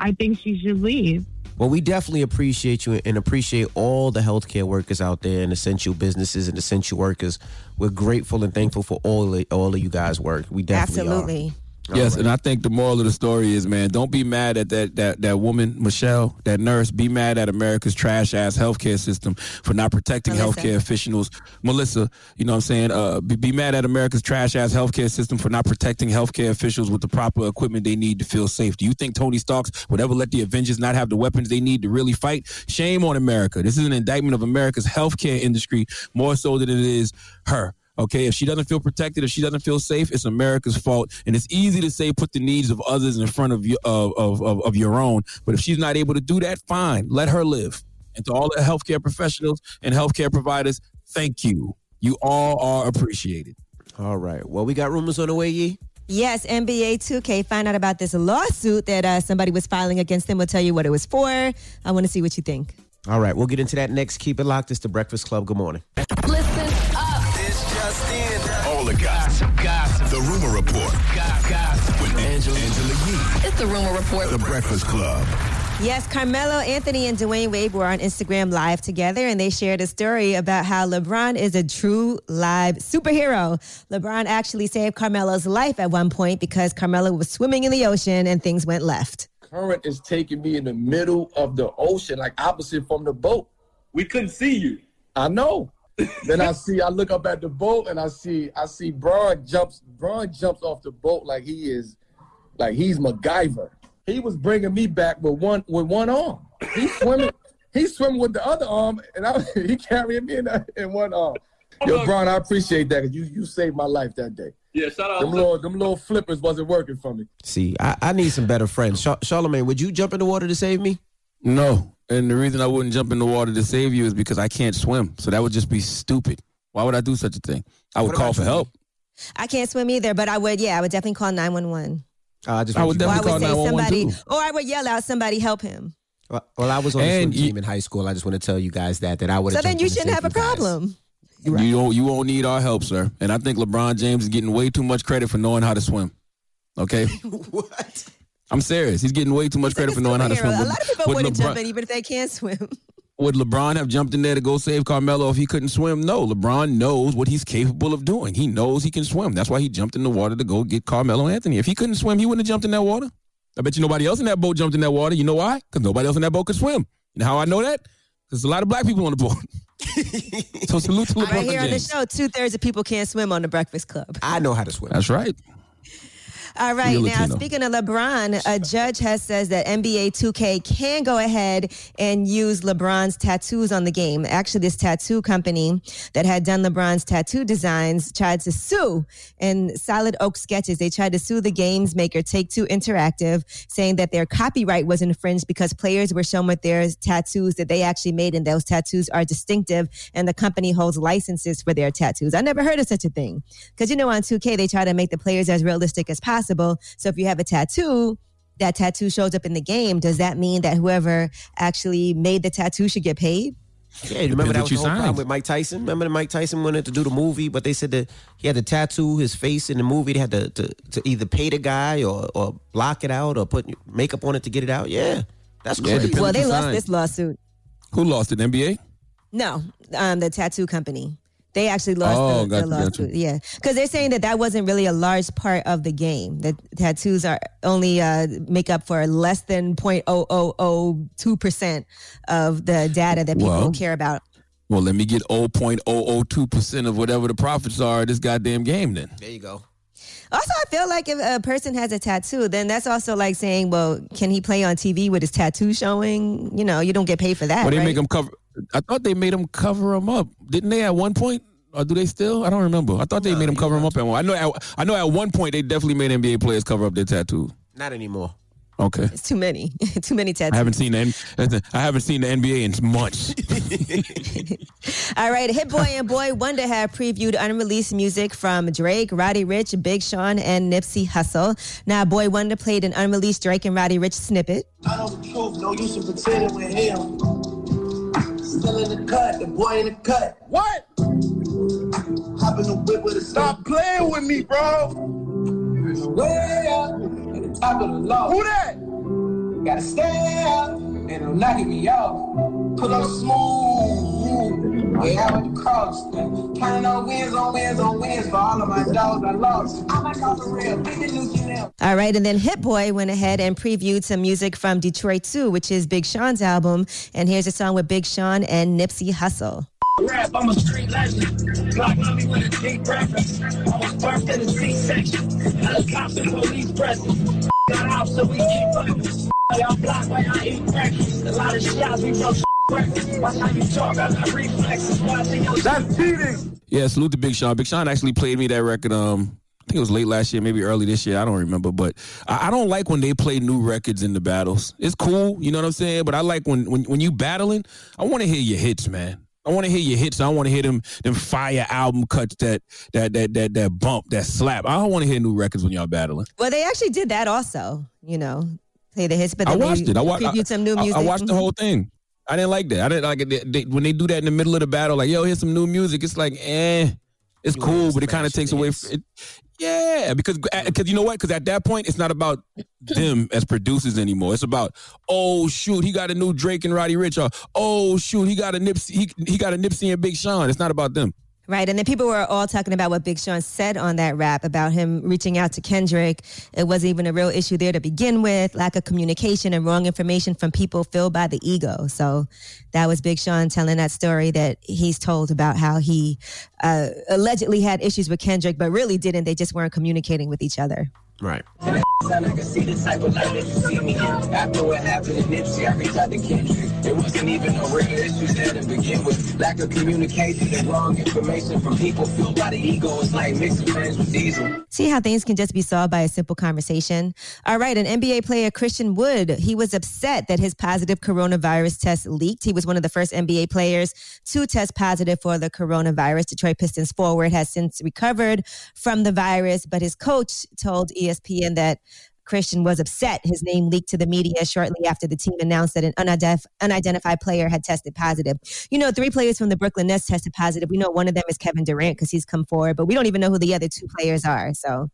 I think she should leave. Well, we definitely appreciate you and appreciate all the healthcare workers out there and essential businesses and essential workers. We're grateful and thankful for all of, all of you guys' work. We definitely Absolutely. Yes, and I think the moral of the story is, man, don't be mad at that that that woman, Michelle, that nurse. Be mad at America's trash ass healthcare system for not protecting Melissa. healthcare officials. Melissa, you know what I'm saying? Uh, be, be mad at America's trash ass healthcare system for not protecting healthcare officials with the proper equipment they need to feel safe. Do you think Tony Starks would ever let the Avengers not have the weapons they need to really fight? Shame on America. This is an indictment of America's healthcare industry more so than it is her. Okay, if she doesn't feel protected, if she doesn't feel safe, it's America's fault. And it's easy to say put the needs of others in front of you, of, of, of, of your own. But if she's not able to do that, fine, let her live. And to all the healthcare professionals and healthcare providers, thank you. You all are appreciated. All right. Well, we got rumors on the way, Yee. Yes, NBA 2K find out about this lawsuit that uh, somebody was filing against them. We'll tell you what it was for. I want to see what you think. All right, we'll get into that next. Keep it locked. It's the Breakfast Club. Good morning. Listen up. This just in. All the gossip. Gossip. The rumor report. Gossip. With Angela, Angela Yee. It's the rumor report. The Breakfast Club. Yes, Carmelo Anthony and Dwyane Wade were on Instagram Live together, and they shared a story about how LeBron is a true live superhero. LeBron actually saved Carmelo's life at one point because Carmelo was swimming in the ocean and things went left. current is taking me in the middle of the ocean, like opposite from the boat. We couldn't see you. I know. Then I see, I look up at the boat and I see, I see Bron jumps, Bron jumps off the boat like he is, like he's MacGyver. He was bringing me back with one with one arm. He's swimming, he's swimming with the other arm, and I, he carrying me in, the, in one arm. Yo, Bron, I appreciate that because you you saved my life that day. Yeah, shout out. Them little, them little flippers wasn't working for me. See, I, I need some better friends. Char- Charlamagne, would you jump in the water to save me? No. And the reason I wouldn't jump in the water to save you is because I can't swim. So that would just be stupid. Why would I do such a thing? I would call for you? help. I can't swim either, but I would, yeah, I would definitely call 911. Uh, I just I would Or I definitely would call say 911 somebody, too. or I would yell out, somebody help him. Well, well, I was on the And swim team in high school. I just want to tell you guys that that I would. So then you shouldn't have a problem. You don't. You won't need our help, sir. And I think LeBron James is getting way too much credit for knowing how to swim. Okay. what? I'm serious. He's getting way too much credit for knowing how to swim. A lot of people would wouldn't LeBron- jump in even if they can't swim. Would LeBron have jumped in there to go save Carmelo if he couldn't swim? No. LeBron knows what he's capable of doing. He knows he can swim. That's why he jumped in the water to go get Carmelo Anthony. If he couldn't swim, he wouldn't have jumped in that water. I bet you nobody else in that boat jumped in that water. You know why? Because nobody else in that boat could swim. You know how I know that? Because a lot of black people on the boat. so salute to LeBron Right here on the show, two thirds of people can't swim on the Breakfast Club. I know how to swim. That's right. All right, You're now Latino. speaking of LeBron, a judge has says that NBA 2K can go ahead and use LeBron's tattoos on the game. Actually, this tattoo company that had done LeBron's tattoo designs tried to sue in Solid Oak Sketches. They tried to sue the game's maker, Take Two Interactive, saying that their copyright was infringed because players were shown with their tattoos that they actually made, and those tattoos are distinctive, and the company holds licenses for their tattoos. I never heard of such a thing because you know on 2K they try to make the players as realistic as possible. So if you have a tattoo, that tattoo shows up in the game, does that mean that whoever actually made the tattoo should get paid? Yeah, you remember Depends that what was you the whole problem signed. with Mike Tyson. Remember that Mike Tyson wanted to do the movie, but they said that he had to tattoo his face in the movie. They had to, to, to either pay the guy or, or block it out or put makeup on it to get it out. Yeah, that's Yeah, crazy. depends Well, they lost signed. this lawsuit. Who lost it? NBA? No, um, the tattoo company. They actually lost Oh, the, gotcha, the gotcha. Yeah, because they're saying that that wasn't really a large part of the game. That tattoos are only uh, make up for less than 0.0002 percent of the data that people Well. care about. Well, let me get 0.002% of whatever the profits are of this goddamn game then. There you go. Also, I feel like if a person has a tattoo, then that's also like saying, well, can he play on TV with his tattoo showing? You know, you don't get paid for that. But they right? make them cover. I thought they made them cover them up, didn't they? At one point, or do they still? I don't remember. I thought they made them cover them up at one. I know. At, I know. At one point, they definitely made NBA players cover up their tattoo. Not anymore. Okay. It's too many, too many tattoos. I haven't seen the N- I haven't seen the NBA in months. All right, Hit Boy and Boy Wonder have previewed unreleased music from Drake, Roddy Ricch, Big Sean, and Nipsey Hussle. Now, Boy Wonder played an unreleased Drake and Roddy Ricch snippet. I know the truth, no use in pretending with him. Still in the cut, the boy in the cut. What? Hop in the whip with a Stop playing with me, bro. Way up at the top of the low. Who that? Gotta stay up, and I'm knocking me off. Pull up smooth, way out with the cross. Counting on wins, on wins, on wins for all of my dogs I lost. I'm like the real, big new Chanel. All right, and then Hit Boy went ahead and previewed some music from Detroit 2, which is Big Sean's album. And here's a song with Big Sean and Nipsey Hussle. Rap, I'm a street legend. Glock love me with a deep reference. I was birthed in a C-section. Helicopter police presence. Got out so we keep fucking. Y'all block while y'all eat breakfast. A lot of shots we broke breakfast. Watch how you talk, I got reflexes. Watching your That's cheating. yeah, salute to Big Sean. Big Sean actually played me that record. Um, I think it was late last year, maybe early this year. I don't remember, but I, I don't like when they play new records in the battles. It's cool, you know what I'm saying. But I like when when when you battling. I want to hear your hits, man. I want to hear your hits. I want to hear them them fire album cuts that that that that that bump that slap. I don't want to hear new records when y'all battling. Well, they actually did that also, you know, play the hits, but I watched it. I watched. some new music. I, watched the Mhm. whole thing. I didn't like that. I didn't like it. They, they- when they do that in the middle of the battle, like, yo, here's some new music. It's like, eh, it's cool, but it kind of takes away. From it. Yeah, because because you know what? Because at that point, it's not about them as producers anymore. It's about oh shoot, he got a new Drake and Roddy Ricch. Or, oh shoot, he got a Nipsey. He, he got a Nipsey and Big Sean. It's not about them. Right. And then people were all talking about what Big Sean said on that rap about him reaching out to Kendrick. It wasn't even a real issue there to begin with, lack of communication and wrong information from people filled by the ego. So that was Big Sean telling that story that he's told about how he uh, allegedly had issues with Kendrick, but really didn't. They just weren't communicating with each other. Right. Sound like I see the type of light see me in. After what happened to Nipsey, I reached out to Kendrick. It wasn't even no real issues there to begin with. Lack of communication and wrong information from people fueled by the ego. It's like mixing friends with diesel. See how things can just be solved by a simple conversation? All right, an NBA player, Christian Wood, he was upset that his positive coronavirus test leaked. He was one of the first NBA players to test positive for the coronavirus. Detroit Pistons forward has since recovered from the virus, but his coach told E ESPN that Christian was upset. His name leaked to the media shortly after the team announced that an unidentif- unidentified player had tested positive. You know, three players from the Brooklyn Nets tested positive. We know one of them is Kevin Durant because he's come forward, but we don't even know who the other two players are. So,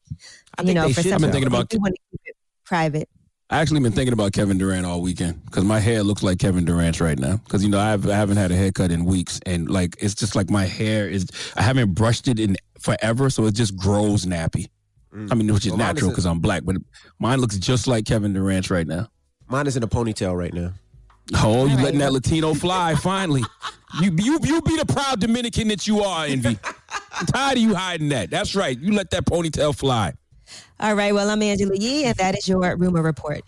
I you know, for should some I've been thinking about- want to keep it private. I actually been thinking about Kevin Durant all weekend because my hair looks like Kevin Durant's right now. Because you know I've, I haven't had a haircut in weeks, and like it's just like my hair is I haven't brushed it in forever, so it just grows nappy. I mean, which is Well, natural because I'm black, but mine looks just like Kevin Durant's right now. Mine is in a ponytail right now. Oh, you letting that Latino fly finally? You you you be the proud Dominican that you are, Envy. I'm tired of you hiding that. That's right. You let that ponytail fly. All right. Well, I'm Angela Yee, and that is your rumor report.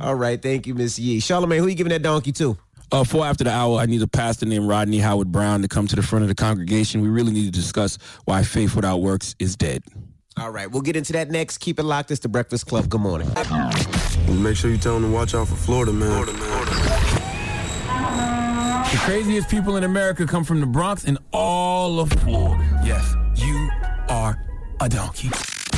All right, thank you, Miss Yee. Charlamagne, who you giving that donkey to? Uh, four after the hour, I need a pastor named Rodney Howard Browne to come to the front of the congregation. We really need to discuss why faith without works is dead. All right, we'll get into that next. Keep it locked. It's the Breakfast Club. Good morning. Make sure you tell them to watch out for Florida, man. The craziest people in America come from the Bronx and all of Florida. Yes, you are a donkey.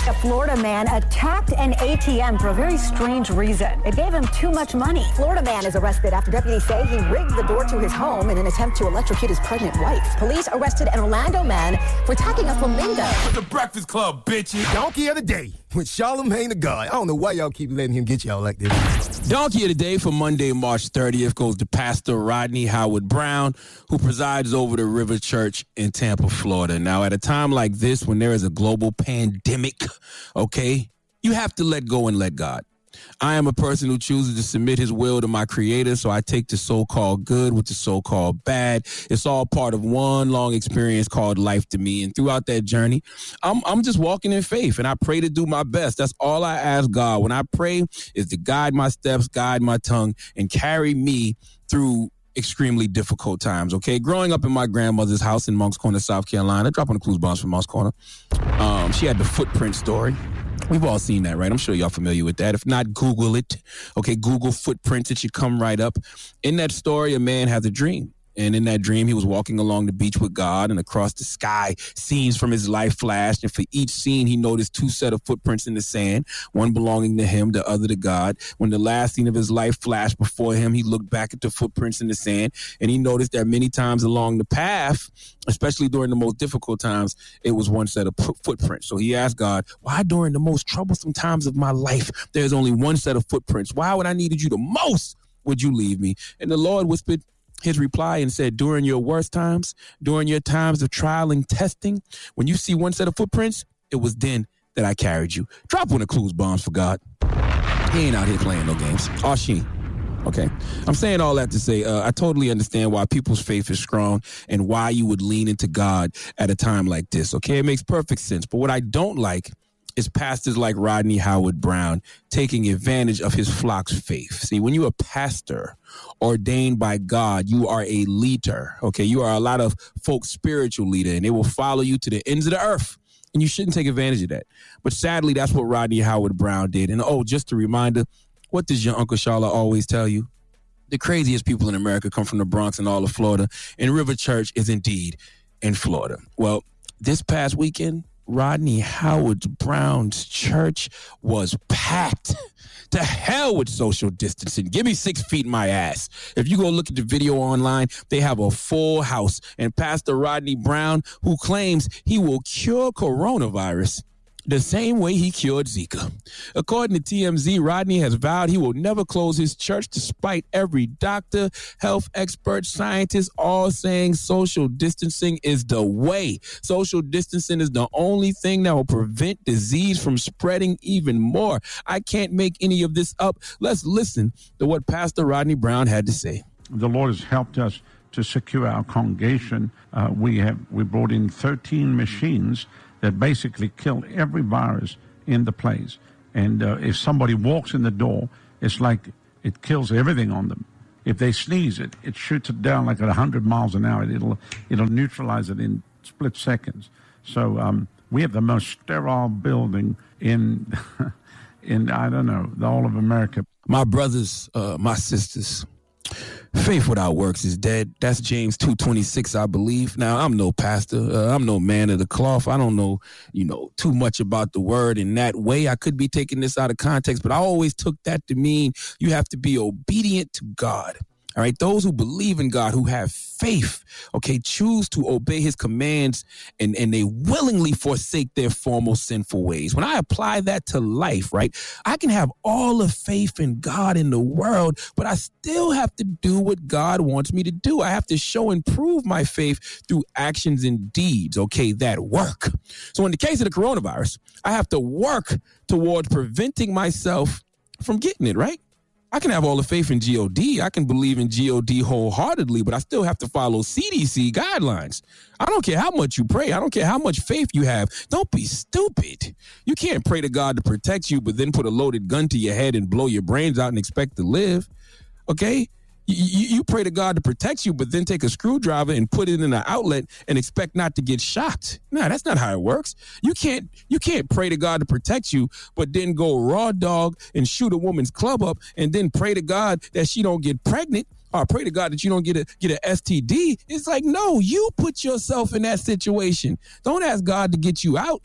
A Florida man attacked an ATM for a very strange reason. It gave him too much money. Florida man is arrested after deputies say he rigged the door to his home in an attempt to electrocute his pregnant wife. Police arrested an Orlando man for attacking a flamingo. The Breakfast Club, bitches. Donkey of the day with Charlamagne the God. I don't know why y'all keep letting him get y'all like this. Donkey of the Day for Monday, March 30th goes to Pastor Rodney Howard Browne, who presides over the River Church in Tampa, Florida. Now, at a time like this, when there is a global pandemic, okay, you have to let go and let God. I am a person who chooses to submit his will to my creator, so I take the so-called good with the so-called bad. It's all part of one long experience called life to me. And throughout that journey, I'm I'm just walking in faith and I pray to do my best. That's all I ask God. When I pray is to guide my steps, guide my tongue, and carry me through extremely difficult times. Okay, growing up in my grandmother's house in Moncks Corner, South Carolina, dropping the clues bombs from Moncks Corner. Um, she had the footprint story. We've all seen that, right? I'm sure y'all familiar with that. If not, Google it. Okay, Google footprints. It should come right up. In that story, a man has a dream. And in that dream, he was walking along the beach with God, and across the sky, scenes from his life flashed. And for each scene, he noticed two set of footprints in the sand, one belonging to him, the other to God. When the last scene of his life flashed before him, he looked back at the footprints in the sand, and he noticed that many times along the path, especially during the most difficult times, it was one set of fo- footprints. So he asked God, Why during the most troublesome times of my life, there's only one set of footprints? Why when I needed you the most would you leave me? And the Lord whispered, his reply and said, During your worst times, during your times of trial and testing, when you see one set of footprints, it was then that I carried you. Drop one of Clues bombs for God. He ain't out here playing no games. Or. Okay. I'm saying all that to say, uh, I totally understand why people's faith is strong and why you would lean into God at a time like this. Okay. It makes perfect sense. But what I don't like is pastors like Rodney Howard Browne taking advantage of his flock's faith. See, when you're a pastor ordained by God, you are a leader. Okay. You are a lot of folks' spiritual leader, and they will follow you to the ends of the earth. And you shouldn't take advantage of that. But sadly, that's what Rodney Howard Browne did. And oh, just a reminder what does your Uncle Charla always tell you? The craziest people in America come from the Bronx and all of Florida, and River Church is indeed in Florida. Well, this past weekend, Rodney Howard Browne's church was packed. To hell with social distancing. Give me six feet in my ass. If you go look at the video online, they have a full house. And Pastor Rodney Browne, who claims he will cure coronavirus, the same way he cured Zika. According to TMZ, Rodney has vowed he will never close his church despite every doctor, health expert, scientist all saying social distancing is the way. Social distancing is the only thing that will prevent disease from spreading even more. I can't make any of this up. Let's listen to what Pastor Rodney Browne had to say. The Lord has helped us to secure our congregation. Uh, we have we brought in 13 machines that basically kill every virus in the place. And uh, if somebody walks in the door, it's like it kills everything on them. If they sneeze it, it shoots it down like at 100 miles an hour. It'll it'll neutralize it in split seconds. So um, we have the most sterile building in in I don't know all of America. My brothers, uh, my sisters, faith without works is dead. That's James two twenty six, I believe. Now I'm no pastor. Uh, I'm no man of the cloth. I don't know, you know, too much about the word in that way. I could be taking this out of context, but I always took that to mean you have to be obedient to God. All right. Those who believe in God, who have faith, okay, choose to obey his commands and, and they willingly forsake their formal sinful ways. When I apply that to life, right, I can have all the faith in God in the world, but I still have to do what God wants me to do. I have to show and prove my faith through actions and deeds, okay, that work. So in the case of the coronavirus, I have to work towards preventing myself from getting it, right? I can have all the faith in God. I can believe in God wholeheartedly, but I still have to follow CDC guidelines. I don't care how much you pray. I don't care how much faith you have. Don't be stupid. You can't pray to God to protect you, but then put a loaded gun to your head and blow your brains out and expect to live. Okay? You, you pray to God to protect you, but then take a screwdriver and put it in an outlet and expect not to get shocked. No, that's not how it works. You can't you can't pray to God to protect you, but then go raw dog and shoot a woman's club up and then pray to God that she don't get pregnant or pray to God that you don't get a get an STD. It's like, no, you put yourself in that situation. Don't ask God to get you out.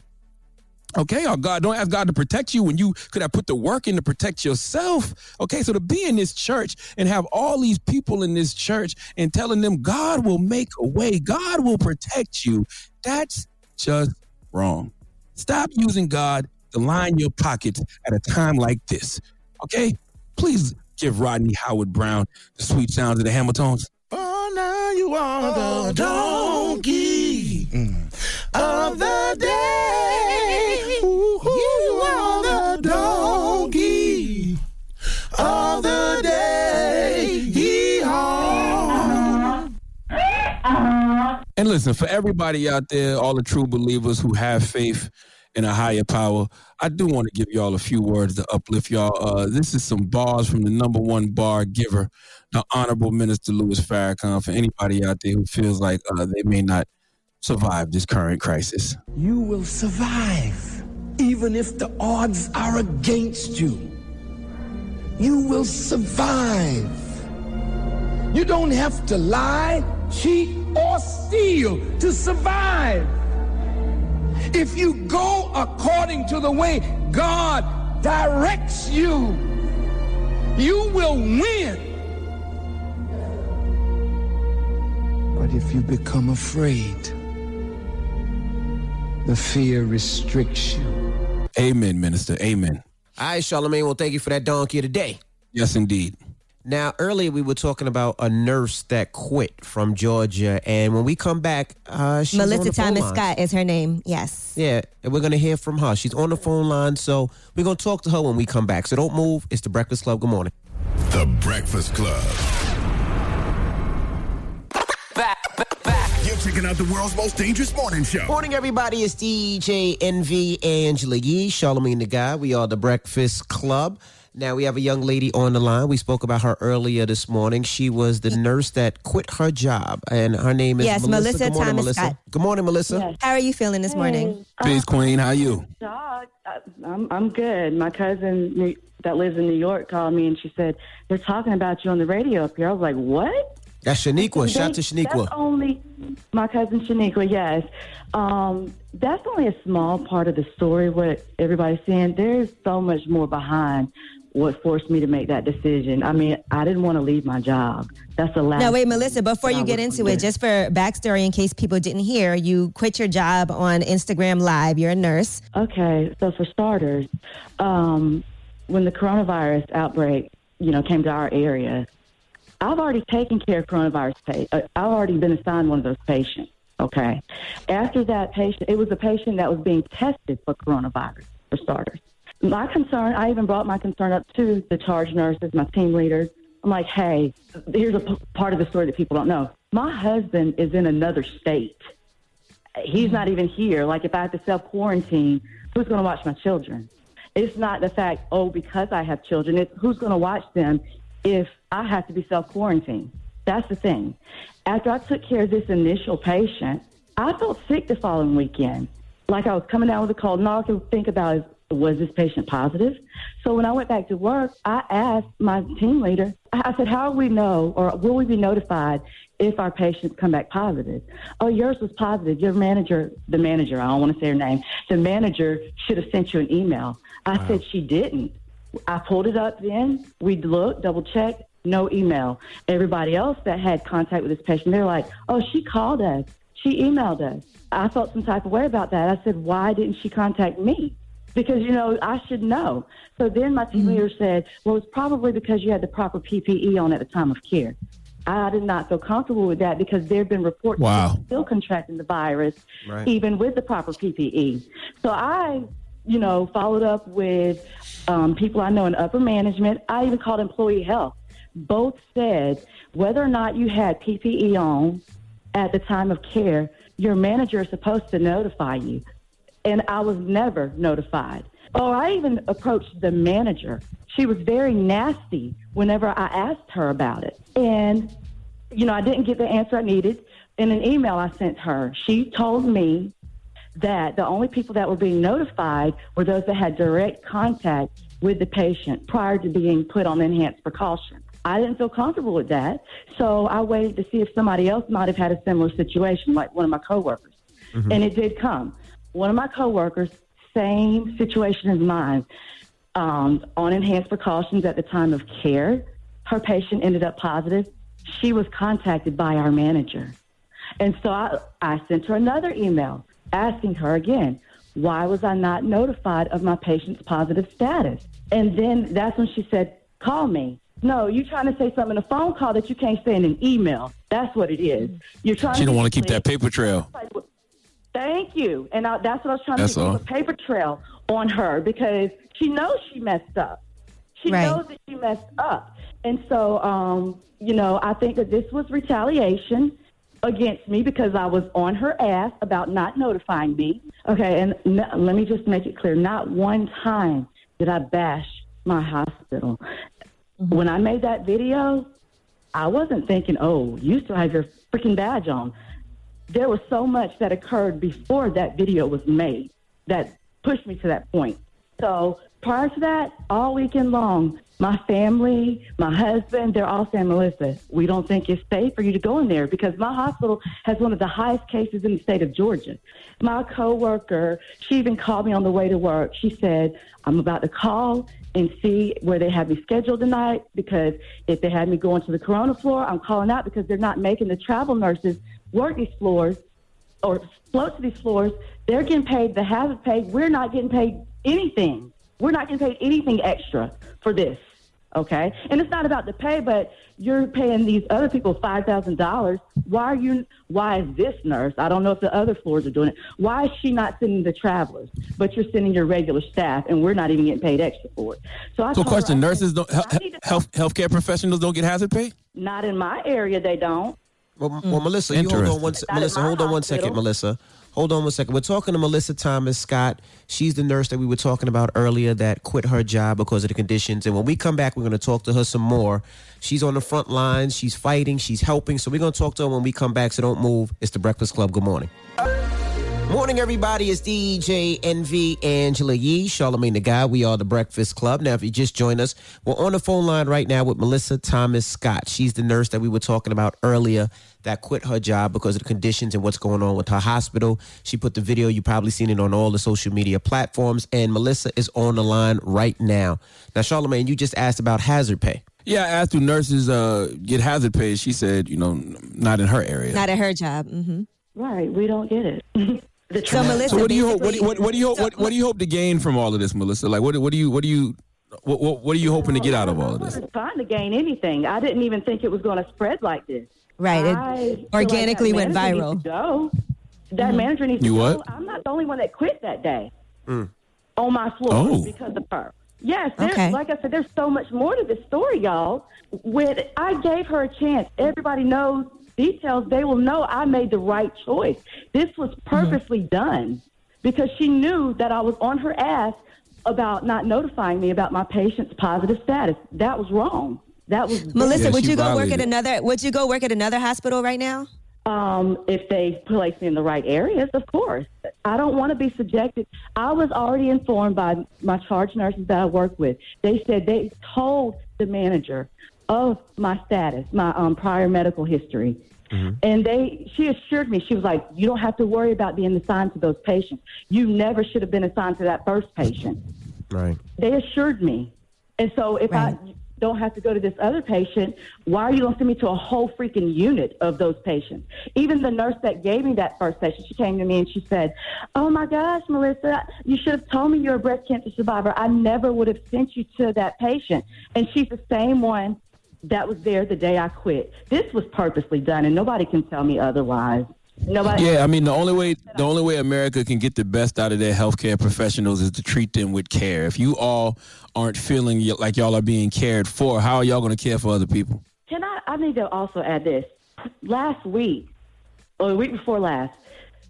Okay, or God, don't ask God to protect you when you could have put the work in to protect yourself. Okay, so to be in this church and have all these people in this church and telling them God will make a way, God will protect you, that's just wrong. Stop using God to line your pockets at a time like this. Okay, please give Rodney Howard Browne the sweet sounds of the Hamiltons. Oh, now you are the oh, donkey of the day. And listen, for everybody out there, all the true believers who have faith in a higher power, I do want to give y'all a few words to uplift y'all. Uh, this is some bars from the number one bar giver, the Honorable Minister Louis Farrakhan. For anybody out there who feels like uh, they may not survive this current crisis. You will survive, even if the odds are against you. You will survive. You don't have to lie, cheat, or steal to survive. If you go according to the way God directs you, you will win. But if you become afraid, the fear restricts you. Amen, Minister. Amen. All right, Charlamagne. Well, thank you for that donkey of the day. Yes, indeed. Now, earlier we were talking about a nurse that quit from Georgia, and when we come back, uh, she's on Melissa the Thomas lines. Scott is her name. Yes. Yeah, and we're gonna hear from her. She's on the phone line, so we're gonna talk to her when we come back. So don't move. It's the Breakfast Club. Good morning. The Breakfast Club. You're checking out the world's most dangerous morning show. Morning, everybody. It's DJ Envy Angela Yee, Charlamagne the God. We are the Breakfast Club. Now we have a young lady on the line. We spoke about her earlier this morning. She was the nurse that quit her job, and her name is Yes, Melissa. Melissa Good morning, Melissa. Scott. Good morning, Melissa. Yes. How are you feeling this morning? Peace, Queen. How are you? Dog, I- I'm I'm good. My cousin that lives in New York called me and she said they're talking about you on the radio up here. I was like, what? That's Shaniqua. They- Shout out to Shaniqua. That's only my cousin Shaniqua. Yes, um, that's only a small part of the story. What everybody's saying. There's so much more behind what forced me to make that decision. I mean, I didn't want to leave my job. That's the last. No, wait, Melissa, before you get into it, just for backstory in case people didn't hear, you quit your job on Instagram Live. You're a nurse. Okay, so for starters, um, when the coronavirus outbreak, you know, came to our area, I've already taken care of coronavirus. Pa- uh, I've already been assigned one of those patients. Okay, after that patient, it was a patient that was being tested for coronavirus. For starters, my concern, I even brought my concern up to the charge nurses, my team leaders. I'm like, hey, here's a p- part of the story that people don't know. My husband is in another state he's not even here. Like if I have to self quarantine, who's going to watch my children? It's not the fact, oh, because I have children. It's who's going to watch them if I have to be self quarantined. That's the thing. After I took care of this initial patient, I felt sick the following weekend. Like I was coming down with a cold, and all I could think about is, was this patient positive? So when I went back to work, I asked my team leader, I said, how will we know or will we be notified if our patients come back positive? Oh, yours was positive. Your manager, the manager, I don't want to say her name, the manager should have sent you an email. I said she didn't. I pulled it up then. We looked, double checked, no email. Everybody else that had contact with this patient, they're like, oh, she called us. She emailed us. I felt some type of way about that. I said, why didn't she contact me? Because, you know, I should know. So then my team leader said, well, it's probably because you had the proper PPE on at the time of care. I did not feel comfortable with that because there have been reports Wow. of still contracting the virus, Right. even with the proper PPE. So I, you know, followed up with um, people I know in upper management. I even called employee health. Both said whether or not you had PPE on at the time of care, your manager is supposed to notify you. And I was never notified. Or I even approached the manager. She was very nasty whenever I asked her about it. And, you know, I didn't get the answer I needed. In an email I sent her, she told me that the only people that were being notified were those that had direct contact with the patient prior to being put on enhanced precaution. I didn't feel comfortable with that, so I waited to see if somebody else might have had a similar situation, like one of my coworkers. Mm-hmm. And it did come. One of my coworkers same situation as mine. Um, on enhanced precautions at the time of care, her patient ended up positive. She was contacted by our manager. And so I, I sent her another email asking her again, why was I not notified of my patient's positive status? And then that's when she said, call me. No, you're trying to say something in a phone call that you can't say in an email. That's what it is. You're trying. She don't want to keep that paper trail. Thank you. And I, that's what I was trying That's to do, a paper trail on her because she knows she messed up. She Right. knows that she messed up. And so, um, you know, I think that this was retaliation against me because I was on her ass about not notifying me. Okay, and n- let me just make it clear not one time did I bash my hospital. When I made that video, I wasn't thinking, oh, you still have your freaking badge on there was so much that occurred before that video was made that pushed me to that point. So prior to that, all weekend long, my family, my husband, they're all saying, Melissa, we don't think it's safe for you to go in there because my hospital has one of the highest cases in the state of Georgia. My coworker, she even called me on the way to work. She said, I'm about to call and see where they have me scheduled tonight because if they had me going to the corona floor, I'm calling out because they're not making the travel nurses work these floors or float to these floors. They're getting paid the hazard pay. We're not getting paid anything. We're not getting paid anything extra for this. Okay, and it's not about the pay, but you're paying these other people five thousand dollars. Why are you? Why is this nurse? I don't know if the other floors are doing it. Why is she not sending the travelers, but you're sending your regular staff, and we're not even getting paid extra for it? So I So, her, question: I Nurses don't health healthcare professionals don't get hazard pay. Not in my area, they don't. Well, well Melissa, you hold on one se- Melissa, hold on one hospital. second, Melissa. Hold on one second. We're talking to Melissa Thomas Scott. She's the nurse that we were talking about earlier that quit her job because of the conditions. And when we come back, we're going to talk to her some more. She's on the front lines. She's fighting. She's helping. So we're going to talk to her when we come back. So don't move. It's the Breakfast Club. Good morning. Morning, everybody. It's DJ Envy Angela Yee, Charlamagne the God. We are the Breakfast Club. Now, if you just joined us, we're on the phone line right now with Melissa Thomas Scott. She's the nurse that we were talking about earlier that quit her job because of the conditions and what's going on with her hospital. She put the video, you probably seen it on all the social media platforms, and Melissa is on the line right now. Now, Charlamagne, you just asked about hazard pay. Yeah, I asked do nurses uh, get hazard pay. She said, you know, not in her area. Not at her job. hmm Right, we don't get it. the So Melissa, So what do you hope? What, do you- what, what do you hope? What, what do you hope to gain from all of this, Melissa? Like, what, what do you what do you what, what, what are you hoping to get out of all of this? I wasn't trying to gain anything. I didn't even think it was going to spread like this. Right, it I feel like organically went viral. needs to go. That Mhm. manager needs You to what? go. I'm not the only one that quit that day on my floor Oh. because of her. Yes, there, Okay. like I said, there's so much more to this story, y'all. When I gave her a chance, everybody knows details. They will know I made the right choice. This was purposely done because she knew that I was on her ass about not notifying me about my patient's positive status. That was wrong. That was Melissa, Yeah, would you go work at another? Would you go work at another hospital right now? Um, if they place me in the right areas, of course. I don't want to be subjected. I was already informed by my charge nurses that I work with. They said they told the manager of my status, my um, prior medical history. Mm-hmm. And they, she assured me, she was like, "You don't have to worry about being assigned to those patients. You never should have been assigned to that first patient." Right. They assured me. And so if I don't have to go to this other patient, why are you going to send me to a whole freaking unit of those patients? Even the nurse that gave me that first patient, she came to me and she said, Oh my gosh, Melissa, you should have told me you're a breast cancer survivor. I never would have sent you to that patient. And she's the same one that was there the day I quit. This was purposely done, and nobody can tell me otherwise. Nobody. Yeah, I mean the only way the only way America can get the best out of their healthcare professionals is to treat them with care. If you all aren't feeling like y'all are being cared for, how are y'all going to care for other people? Can I? I need to also add this. Last week, or the week before last,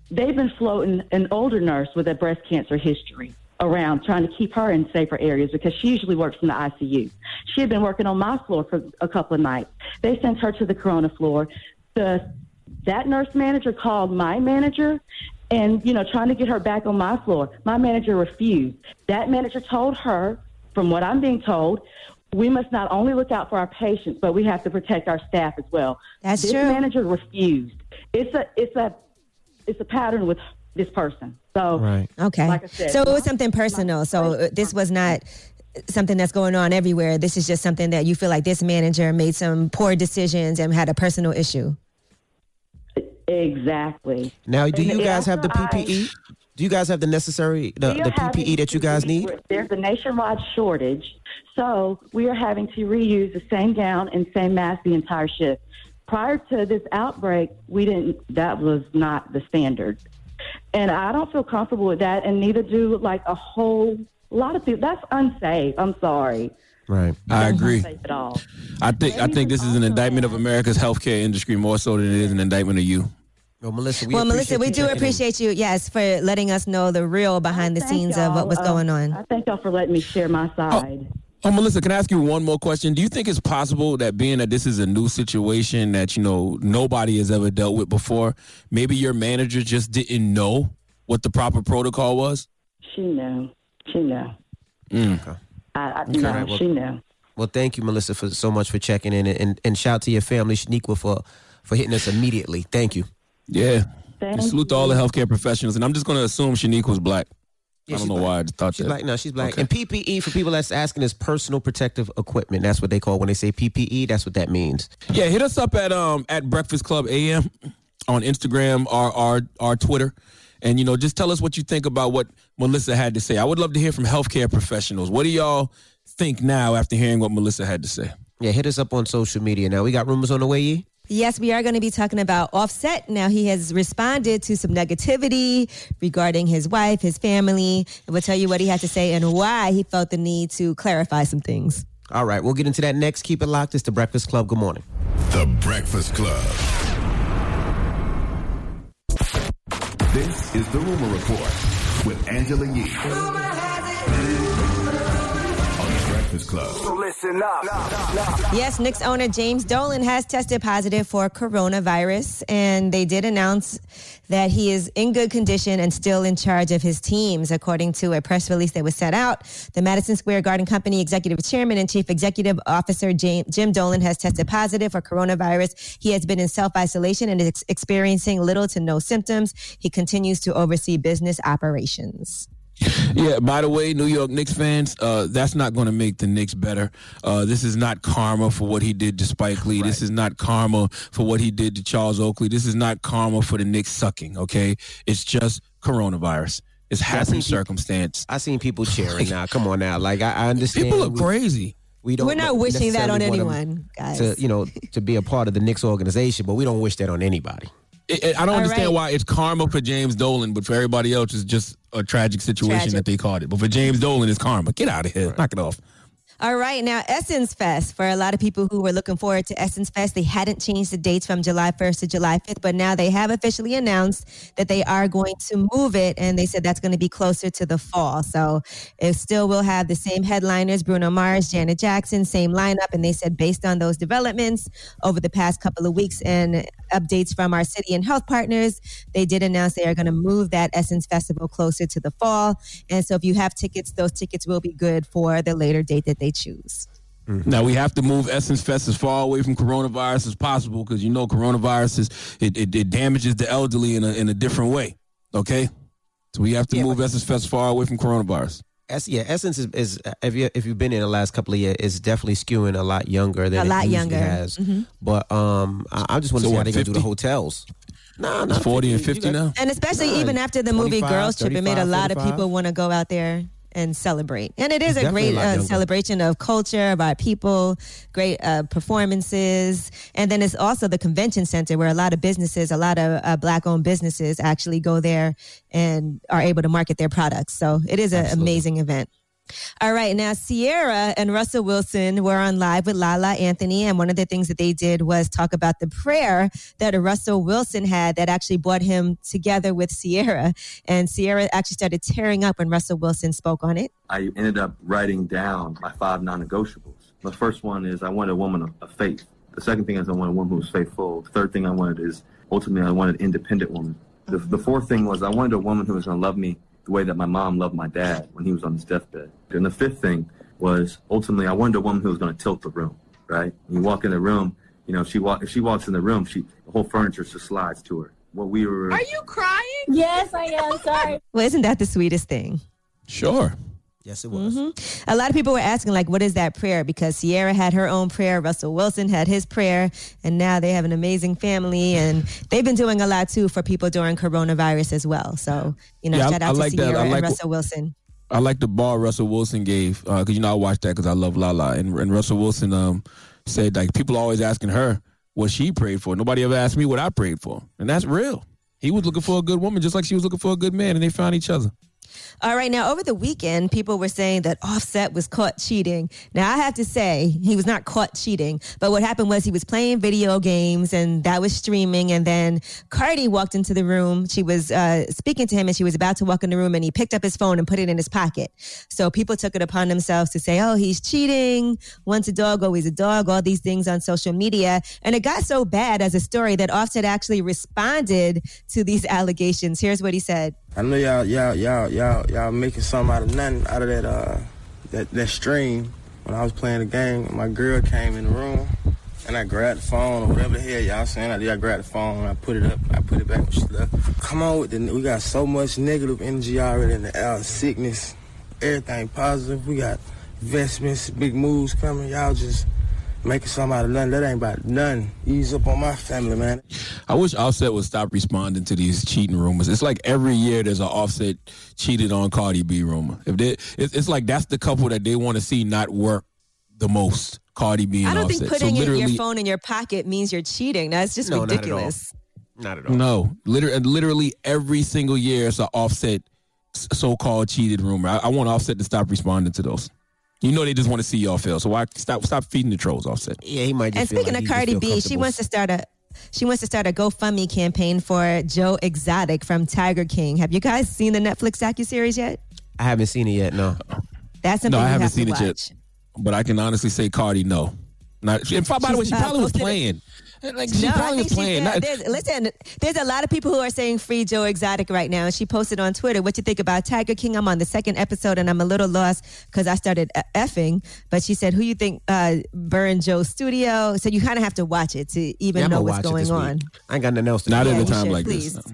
they've been floating an older nurse with a breast cancer history around, trying to keep her in safer areas because she usually works in the ICU. She had been working on my floor for a couple of nights. They sent her to the corona floor. The that nurse manager called my manager and you know trying to get her back on my floor my manager refused that manager told her from what i'm being told we must not only look out for our patients but we have to protect our staff as well That's this true. manager refused it's a it's a it's a pattern with this person So, Right. Okay. Like I said, so it was something personal. So this was not something that's going on everywhere. This is just something that you feel like this manager made some poor decisions and had a personal issue. exactly. Now, do you guys have the PPE? Do you guys have the necessary the, the PPE that you guys need? There's a nationwide shortage, so we are having to reuse the same gown and same mask the entire shift. Prior to this outbreak, we didn't. That was not the standard, and I don't feel comfortable with that, and neither do like a whole lot of people. That's unsafe. I'm sorry. Right. I That's agree. Not safe at all. I think I think this is an indictment of America's healthcare industry more so than it is an indictment of you. Well, Melissa, well, Melissa, we do appreciate you, yes, for letting us know the real behind the Thank scenes of what was Uh, going on. I thank y'all for letting me share my side. Oh, Melissa, can I ask you one more question? Do you think it's possible that being that this is a new situation that you know nobody has ever dealt with before, maybe your manager just didn't know what the proper protocol was? She knew. She knew. Mm. I, I, Okay. no, All right, well- she knew. Well, thank you, Melissa, for so much for checking in, and, and shout to your family, Shaniqua, for for hitting us immediately. Thank you. Yeah. Thank Salute to all the healthcare professionals, and I'm just going to assume Shanique was black. Yeah, I don't know black. why I just thought that. She's that. black. No, she's black. And PPE for people that's asking is personal protective equipment. That's what they call when they say PPE. That's what that means. Yeah, hit us up at um at Breakfast Club AM on Instagram or our our Twitter. And you know, just tell us what you think about what Melissa had to say. I would love to hear from healthcare professionals. What do y'all think now after hearing what Melissa had to say? Yeah, hit us up on social media. Now we got rumors on the way. Ye? Yes, we are going to be talking about Offset. Now, he has responded to some negativity regarding his wife, his family, and we'll tell you what he had to say and why he felt the need to clarify some things. All right, we'll get into that next. Keep it locked. It's the Breakfast Club. Good morning. The Breakfast Club. This is the Rumor Report with Angela Yee. On the Breakfast Club. So listen up. Yes, Knicks owner James Dolan has tested positive for coronavirus, and they did announce that he is in good condition and still in charge of his teams, according to a press release that was set out. The Madison Square Garden Company executive chairman and chief executive officer Jam- Jim Dolan has tested positive for coronavirus. He has been in self isolation and is experiencing little to no symptoms. He continues to oversee business operations. Yeah, by the way, New York Knicks fans, uh, that's not going to make the Knicks better. Uh, this is not karma for what he did to Spike Lee. This is not karma for what he did to Charles Oakley. This is not karma for the Knicks sucking, okay? It's just coronavirus. It's happen circumstance. I seen people cheering now. Come on now. Like I, I understand. People are crazy. We don't. We're not wishing that on necessarily want 'em anyone, guys. To you know, to be a part of the Knicks organization, but we don't wish that on anybody. It, it- I don't All understand right. why it's karma for James Dolan, but for everybody else, it's just a tragic situation Tragic. that they called it. But for James Dolan, it's karma. Get out of here. Knock it off. All right, now Essence Fest. For a lot of people who were looking forward to Essence Fest, they hadn't changed the dates from July 1st to July 5th, but now they have officially announced that they are going to move it, and they said that's going to be closer to the fall. So it still will have the same headliners Bruno Mars, Janet Jackson, same lineup. And they said, based on those developments over the past couple of weeks and updates from our city and health partners, they did announce they are going to move that Essence Festival closer to the fall. And so if you have tickets, those tickets will be good for the later date that they choose. Now we have to move Essence Fest as far away from coronavirus as possible because you know coronavirus is it, it, it damages the elderly in a in a different way. Okay, so we have to move Essence Fest far away from coronavirus. Es- yeah, Essence is, is if you if you've been in the last couple of years, it's definitely skewing a lot younger than A lot usually younger. has. Mhm. But um, I, I just want to So see how what, they gonna do the 50? hotels. Nah, It's not 40 and 50. You 50 now. And especially Nah, even after the movie Girls Trip, it made a 35, lot of people want to go out there and celebrate. And it is It's a great uh, celebration of culture, of our people, great uh, performances. And then it's also the convention center where a lot of businesses, a lot of uh, black owned businesses actually go there and are able to market their products. So it is an amazing event. All right, now Ciara and Russell Wilson were on live with Lala Anthony, and one of the things that they did was talk about the prayer that Russell Wilson had that actually brought him together with Ciara. And Ciara actually started tearing up when Russell Wilson spoke on it. I ended up writing down my five non-negotiables. The first one is I wanted a woman of, of faith. The second thing is I wanted a woman who was faithful. The third thing I wanted is ultimately I wanted an independent woman. The, the fourth thing was I wanted a woman who was going to love me the way that my mom loved my dad when he was on his deathbed. And the fifth thing was ultimately I wanted a woman who was going to tilt the room. Right? When you walk in the room, you know, if she walk if she walks in the room, she the whole furniture just slides to her. what we were. Are you crying? Yes, I am. Sorry. Well, isn't that the sweetest thing? Sure. Yes, it was. Mhm. A lot of people were asking, like, what is that prayer? Because Ciara had her own prayer, Russell Wilson had his prayer, and now they have an amazing family, and they've been doing a lot too for people during coronavirus as well. So, you know, Yeah, shout I out like to that. I Ciara like and what- Russell Wilson. I like the ball Russell Wilson gave because you know I watched that because I love Lala and, and Russell Wilson um said like people are always asking her what she prayed for. Nobody ever asked me what I prayed for, and that's real. He was looking for a good woman just like she was looking for a good man, and they found each other. All right, now over the weekend, people were saying that Offset was caught cheating. Now I have to say he was not caught cheating, but what happened was he was playing video games and that was streaming, and then Cardi walked into the room. She was uh, speaking to him, and she was about to walk in the room, and he picked up his phone and put it in his pocket. So people took it upon themselves to say, "Oh, he's cheating. Once a dog, always a dog." All these things on social media, and it got so bad as a story that Offset actually responded to these allegations. Here's what he said. I know y'all, y'all, y'all, y'all, y'all making something out of nothing out of that, uh, that, that stream. When I was playing the game, my girl came in the room, and I grabbed the phone or whatever the hell y'all saying. I did. I grabbed the phone and I put it up. I put it back she left. Come on with the. We got so much negative energy already in the air. Sickness, everything positive. We got investments, big moves coming. Y'all just making something out of nothing. That ain't about nothing. Ease up on my family, man. I wish Offset would stop responding to these cheating rumors. It's like every year there's an Offset cheated on Cardi B rumor. If they, it's, it's like that's the couple that they want to see not work the most. Cardi B and I don't Offset. think putting so it- literally, your phone in your pocket means you're cheating. That's just No, not at all. Not at No, literally, literally every single year it's an Offset so-called cheated rumor. I, I want Offset to stop responding to those. You know they just want to see y'all fail. So why stop stop feeding the trolls, Offset? Yeah, he might. And speaking of Cardi B, she wants to start a she wants to start a GoFundMe campaign for Joe Exotic from Tiger King. Have you guys seen the Netflix docuseries yet? I haven't seen it yet. No. That's something no, I haven't have seen it watch. yet. But I can honestly say Cardi, no. Not. And by the way, she probably was posted- playing. Like she no, I probably think was playing. She's, uh, Not- there's, listen, there's a lot of people who are saying free Joe Exotic right now. And she posted on Twitter, "What you think about Tiger King?" I'm on the second episode, and I'm a little lost because I started uh, effing. But she said, "Who you think uh, burned Joe's studio?" So you kind of have to watch it to even Yeah, know what's going on. week. I ain't got nothing else to Not do. at Yeah, a time should, like please. this.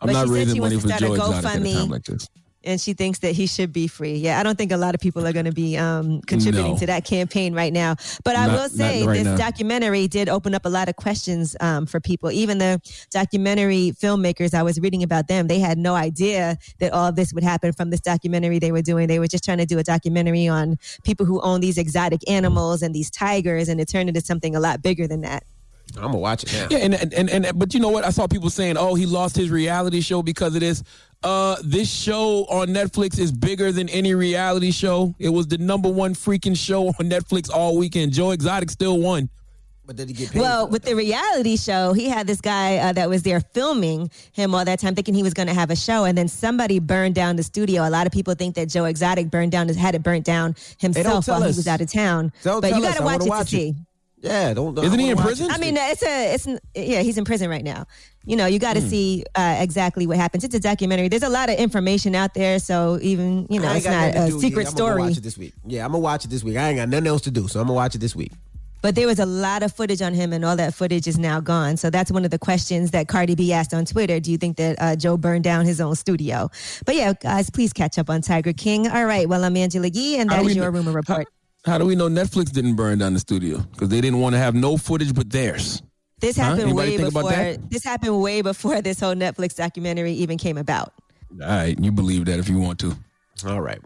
I'm But not she raising money for to start a Joe Exotic at a time like this. And she thinks that he should be free. Yeah, I don't think a lot of people are going to be um, contributing No. to that campaign right now. But I Not- will say right this now. documentary did open up a lot of questions um, for people. Even the documentary filmmakers, I was reading about them, they had no idea that all of this would happen from this documentary they were doing. They were just trying to do a documentary on people who own these exotic animals and these tigers, and it turned into something a lot bigger than that. I'm gonna watch it now. Yeah, and, and and and but you know what? I saw people saying, "Oh, he lost his reality show because of this." Uh, this show on Netflix is bigger than any reality show. It was the number one freaking show on Netflix all weekend. Joe Exotic still won. But did he get paid? Well, with the reality show, he had this guy uh, that was there filming him all that time, thinking he was going to have a show, and then somebody burned down the studio. A lot of people think that Joe Exotic burned down, had it burnt down himself tell while he was out of town. Don't but you got to watch wanna it to it. see. Yeah, don't. Isn't he in I wanna prison? I mean, it's a, it's, yeah, he's in prison right now. You know, you got to Hmm. see uh, exactly what happens. It's a documentary. There's a lot of information out there, so even you know, I ain't it's got not a do. secret yeah, I'm gonna story. watch it this week. Yeah, I'm gonna watch it this week. I ain't got nothing else to do, so I'm gonna watch it this week. But there was a lot of footage on him, and all that footage is now gone. So that's one of the questions that Cardi B asked on Twitter. Do you think that uh, Joe burned down his own studio? But yeah, guys, please catch up on Tiger King. All right, well, I'm Angela Yee, and How that do is we your rumor report. How do we know Netflix didn't burn down the studio? Because they didn't want to have no footage but theirs. This happened Anybody way think about before. that? This happened way before this whole Netflix documentary even came about. All right, you believe that if you want to. All right.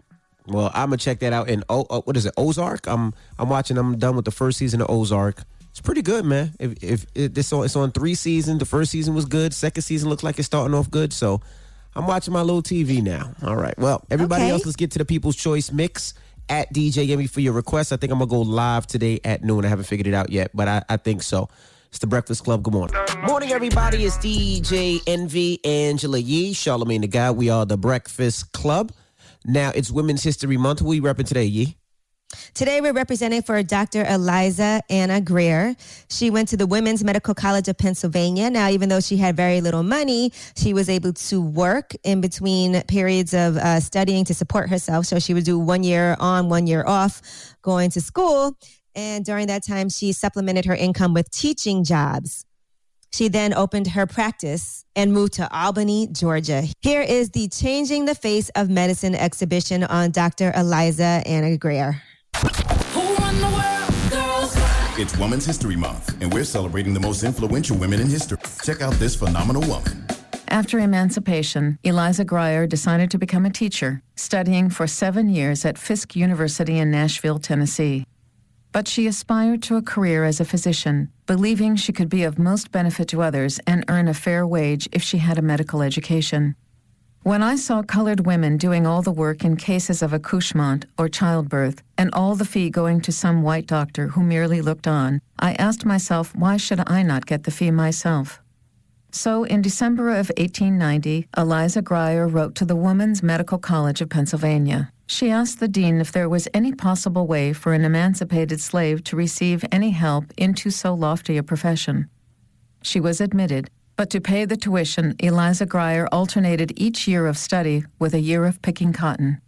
Well, I'm gonna check that out. In oh, uh, what is it, Ozark? I'm I'm watching. I'm done with the first season of Ozark. It's pretty good, man. If if it, it's on it's on three seasons. The first season was good. Second season looks like it's starting off good. So I'm watching my little TV now. All right. Well, everybody Okay. else, let's get to the People's Choice mix at DJ Yemi for your request. I think I'm gonna go live today at noon. I haven't figured it out yet, but I, I think so. It's the Breakfast Club. Good morning. Morning, everybody. It's DJ Envy, Angela Yee, Charlamagne the God. We are the Breakfast Club. Now, it's Women's History Month. Who we repping today, Yee? Today, we're representing for Dr. Eliza Anna Grier. She went to the Women's Medical College of Pennsylvania. Now, even though she had very little money, she was able to work in between periods of uh, studying to support herself. So she would do one year on, one year off, going to school. And during that time, she supplemented her income with teaching jobs. She then opened her practice and moved to Albany, Georgia. Here is the Changing the Face of Medicine exhibition on Dr. Eliza Anna Grier. It's Women's History Month, and we're celebrating the most influential women in history. Check out this phenomenal woman. After emancipation, Eliza Grier decided to become a teacher, studying for seven years at Fisk University in Nashville, Tennessee. But she aspired to a career as a physician, believing she could be of most benefit to others and earn a fair wage if she had a medical education. When I saw colored women doing all the work in cases of accouchement or childbirth, and all the fee going to some white doctor who merely looked on, I asked myself, why should I not get the fee myself? So, in December of 1890, Eliza Grier wrote to the Woman's Medical College of Pennsylvania. She asked the dean if there was any possible way for an emancipated slave to receive any help into so lofty a profession. She was admitted, but to pay the tuition, Eliza Grier alternated each year of study with a year of picking cotton.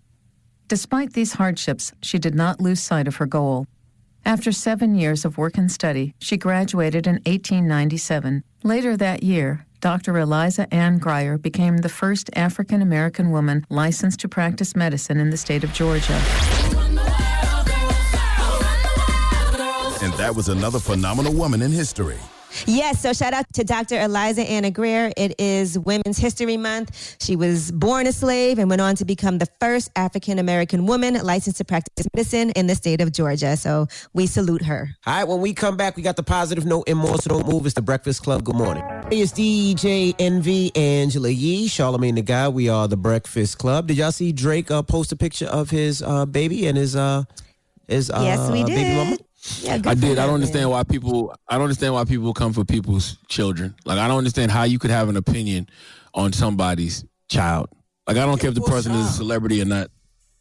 Despite these hardships, she did not lose sight of her goal. After seven years of work and study, she graduated in 1897. Later that year, Dr. Eliza Ann Grier became the first African American woman licensed to practice medicine in the state of Georgia. And that was another phenomenal woman in history. Yes, so shout out to Dr. Eliza Anna Grier. It is Women's History Month. She was born a slave and went on to become the first African American woman licensed to practice medicine in the state of Georgia. So we salute her. All right, when we come back, we got the positive note and more, so don't move. It's the Breakfast Club. Good morning. Hey, it's DJ Envy, Angela Yee, Charlamagne the God. We are the Breakfast Club. Did y'all see Drake uh, post a picture of his uh, baby and his uh, his uh, Yes, we baby mama? Did. Yeah, good I did. I don't understand why people. I don't understand why people come for people's children. Like I don't understand how you could have an opinion on somebody's child. Like I don't care if the person is a celebrity or not.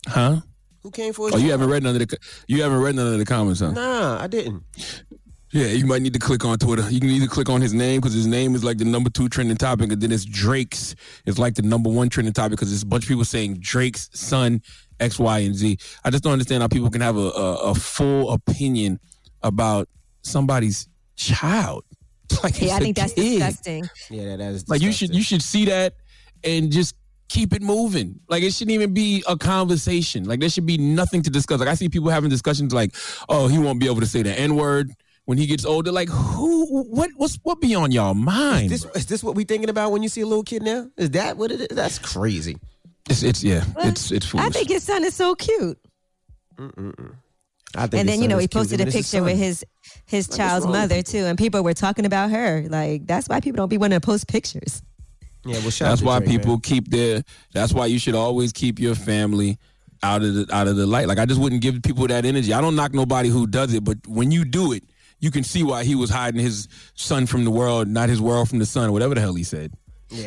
Huh? Who came for his Oh, you haven't read none of the. You haven't read none of the comments, huh? Nah, I didn't. Yeah, you might need to click on Twitter. You can either click on his name because his name is like the number two trending topic, and then it's Drake's It's like the number one trending topic because there's a bunch of people saying Drake's son X, Y, and Z. I just don't understand how people can have a, a, a full opinion about somebody's child. Like Yeah, I think that's kid. disgusting. Yeah, that is disgusting. Like you should you should see that and just keep it moving. Like it shouldn't even be a conversation. Like there should be nothing to discuss. Like I see people having discussions like, oh, he won't be able to say the N word when he gets older. Like who what what's what be on y'all mind? Is this, is this what we thinking about when you see a little kid now? Is that what it is? That's crazy. It's it's yeah, it's it's foolish. I think his son is so cute. I think And then you know he posted a but his picture with his his Like, child's wrong with mother too, and people were talking about her. Like that's why people don't be wanting to post pictures. Yeah, well, shout That's to why Drake, people man. keep their. That's why you should always keep your family out of the out of the light. Like I just wouldn't give people that energy. I don't knock nobody who does it, but when you do it, you can see why he was hiding his son from the world, not his world from the sun, or whatever the hell he said.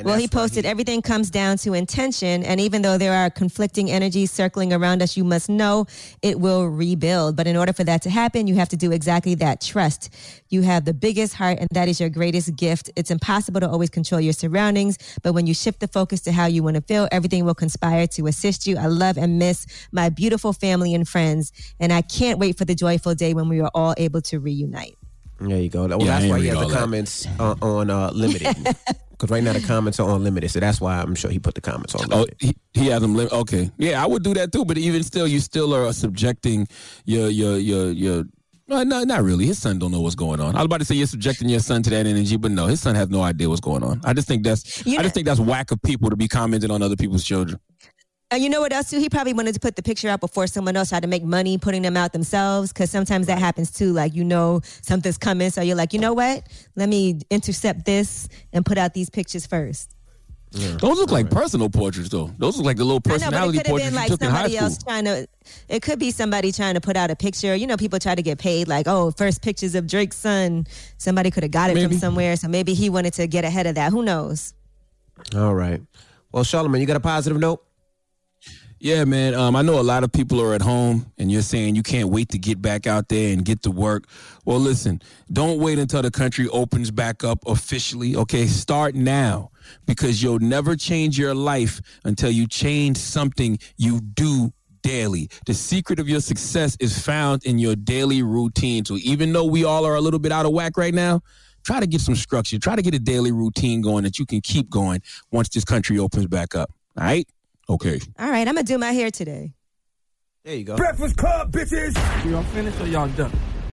Well, he posted everything comes down to intention, and even though there are conflicting energies circling around us, you must know it will rebuild. But in order for that to happen, you have to do exactly that. Trust. You have the biggest heart, and that is your greatest gift. It's impossible to always control your surroundings, but when you shift the focus to how you want to feel, everything will conspire to assist you. I love and miss my beautiful family and friends, and I can't wait for the joyful day when we are all able to reunite. There you go. Well, Yeah, that's why he read has the that. comments uh, on uh, limited. Because right now the comments are unlimited, so that's why I'm sure he put the comments on Oh, he, he has them. Lim- okay, yeah, I would do that too. But even still, you still are subjecting your your your your. No, no, not really. His son don't know what's going on. I was about to say you're subjecting your son to that energy, but no, his son has no idea what's going on. I just think that's You I know- just think that's whack of people to be commenting on other people's children. And you know what else too? He probably wanted to put the picture out before someone else tried to make money putting them out themselves. Because sometimes that happens too. Like you know something's coming, so you're like, you know what? Let me intercept this and put out these pictures first. Those look like personal portraits, though. Those look like the little I know, personality it could have portraits been you like took in high somebody school. else trying to. It could be somebody trying to put out a picture. You know, people try to get paid. Like, oh, first pictures of Drake's son. Somebody could have got it Maybe. from somewhere, so maybe he wanted to get ahead of that. Who knows? All right. Well, Charlamagne, you got a positive note? Yeah, man. Um, I know a lot of people are at home and you're saying you can't wait to get back out there and get to work. Well, listen, don't wait until the country opens back up officially. Okay, start now because you'll never change your life until you change something you do daily. The secret of your success is found in your daily routine. So even though we all are a little bit out of whack right now, try to get some structure. Try to get a daily routine going that you can keep going once this country opens back up. All right? Okay. All right, I'm gonna do my hair today. There you go. Breakfast Club, bitches. Y'all finished or y'all done?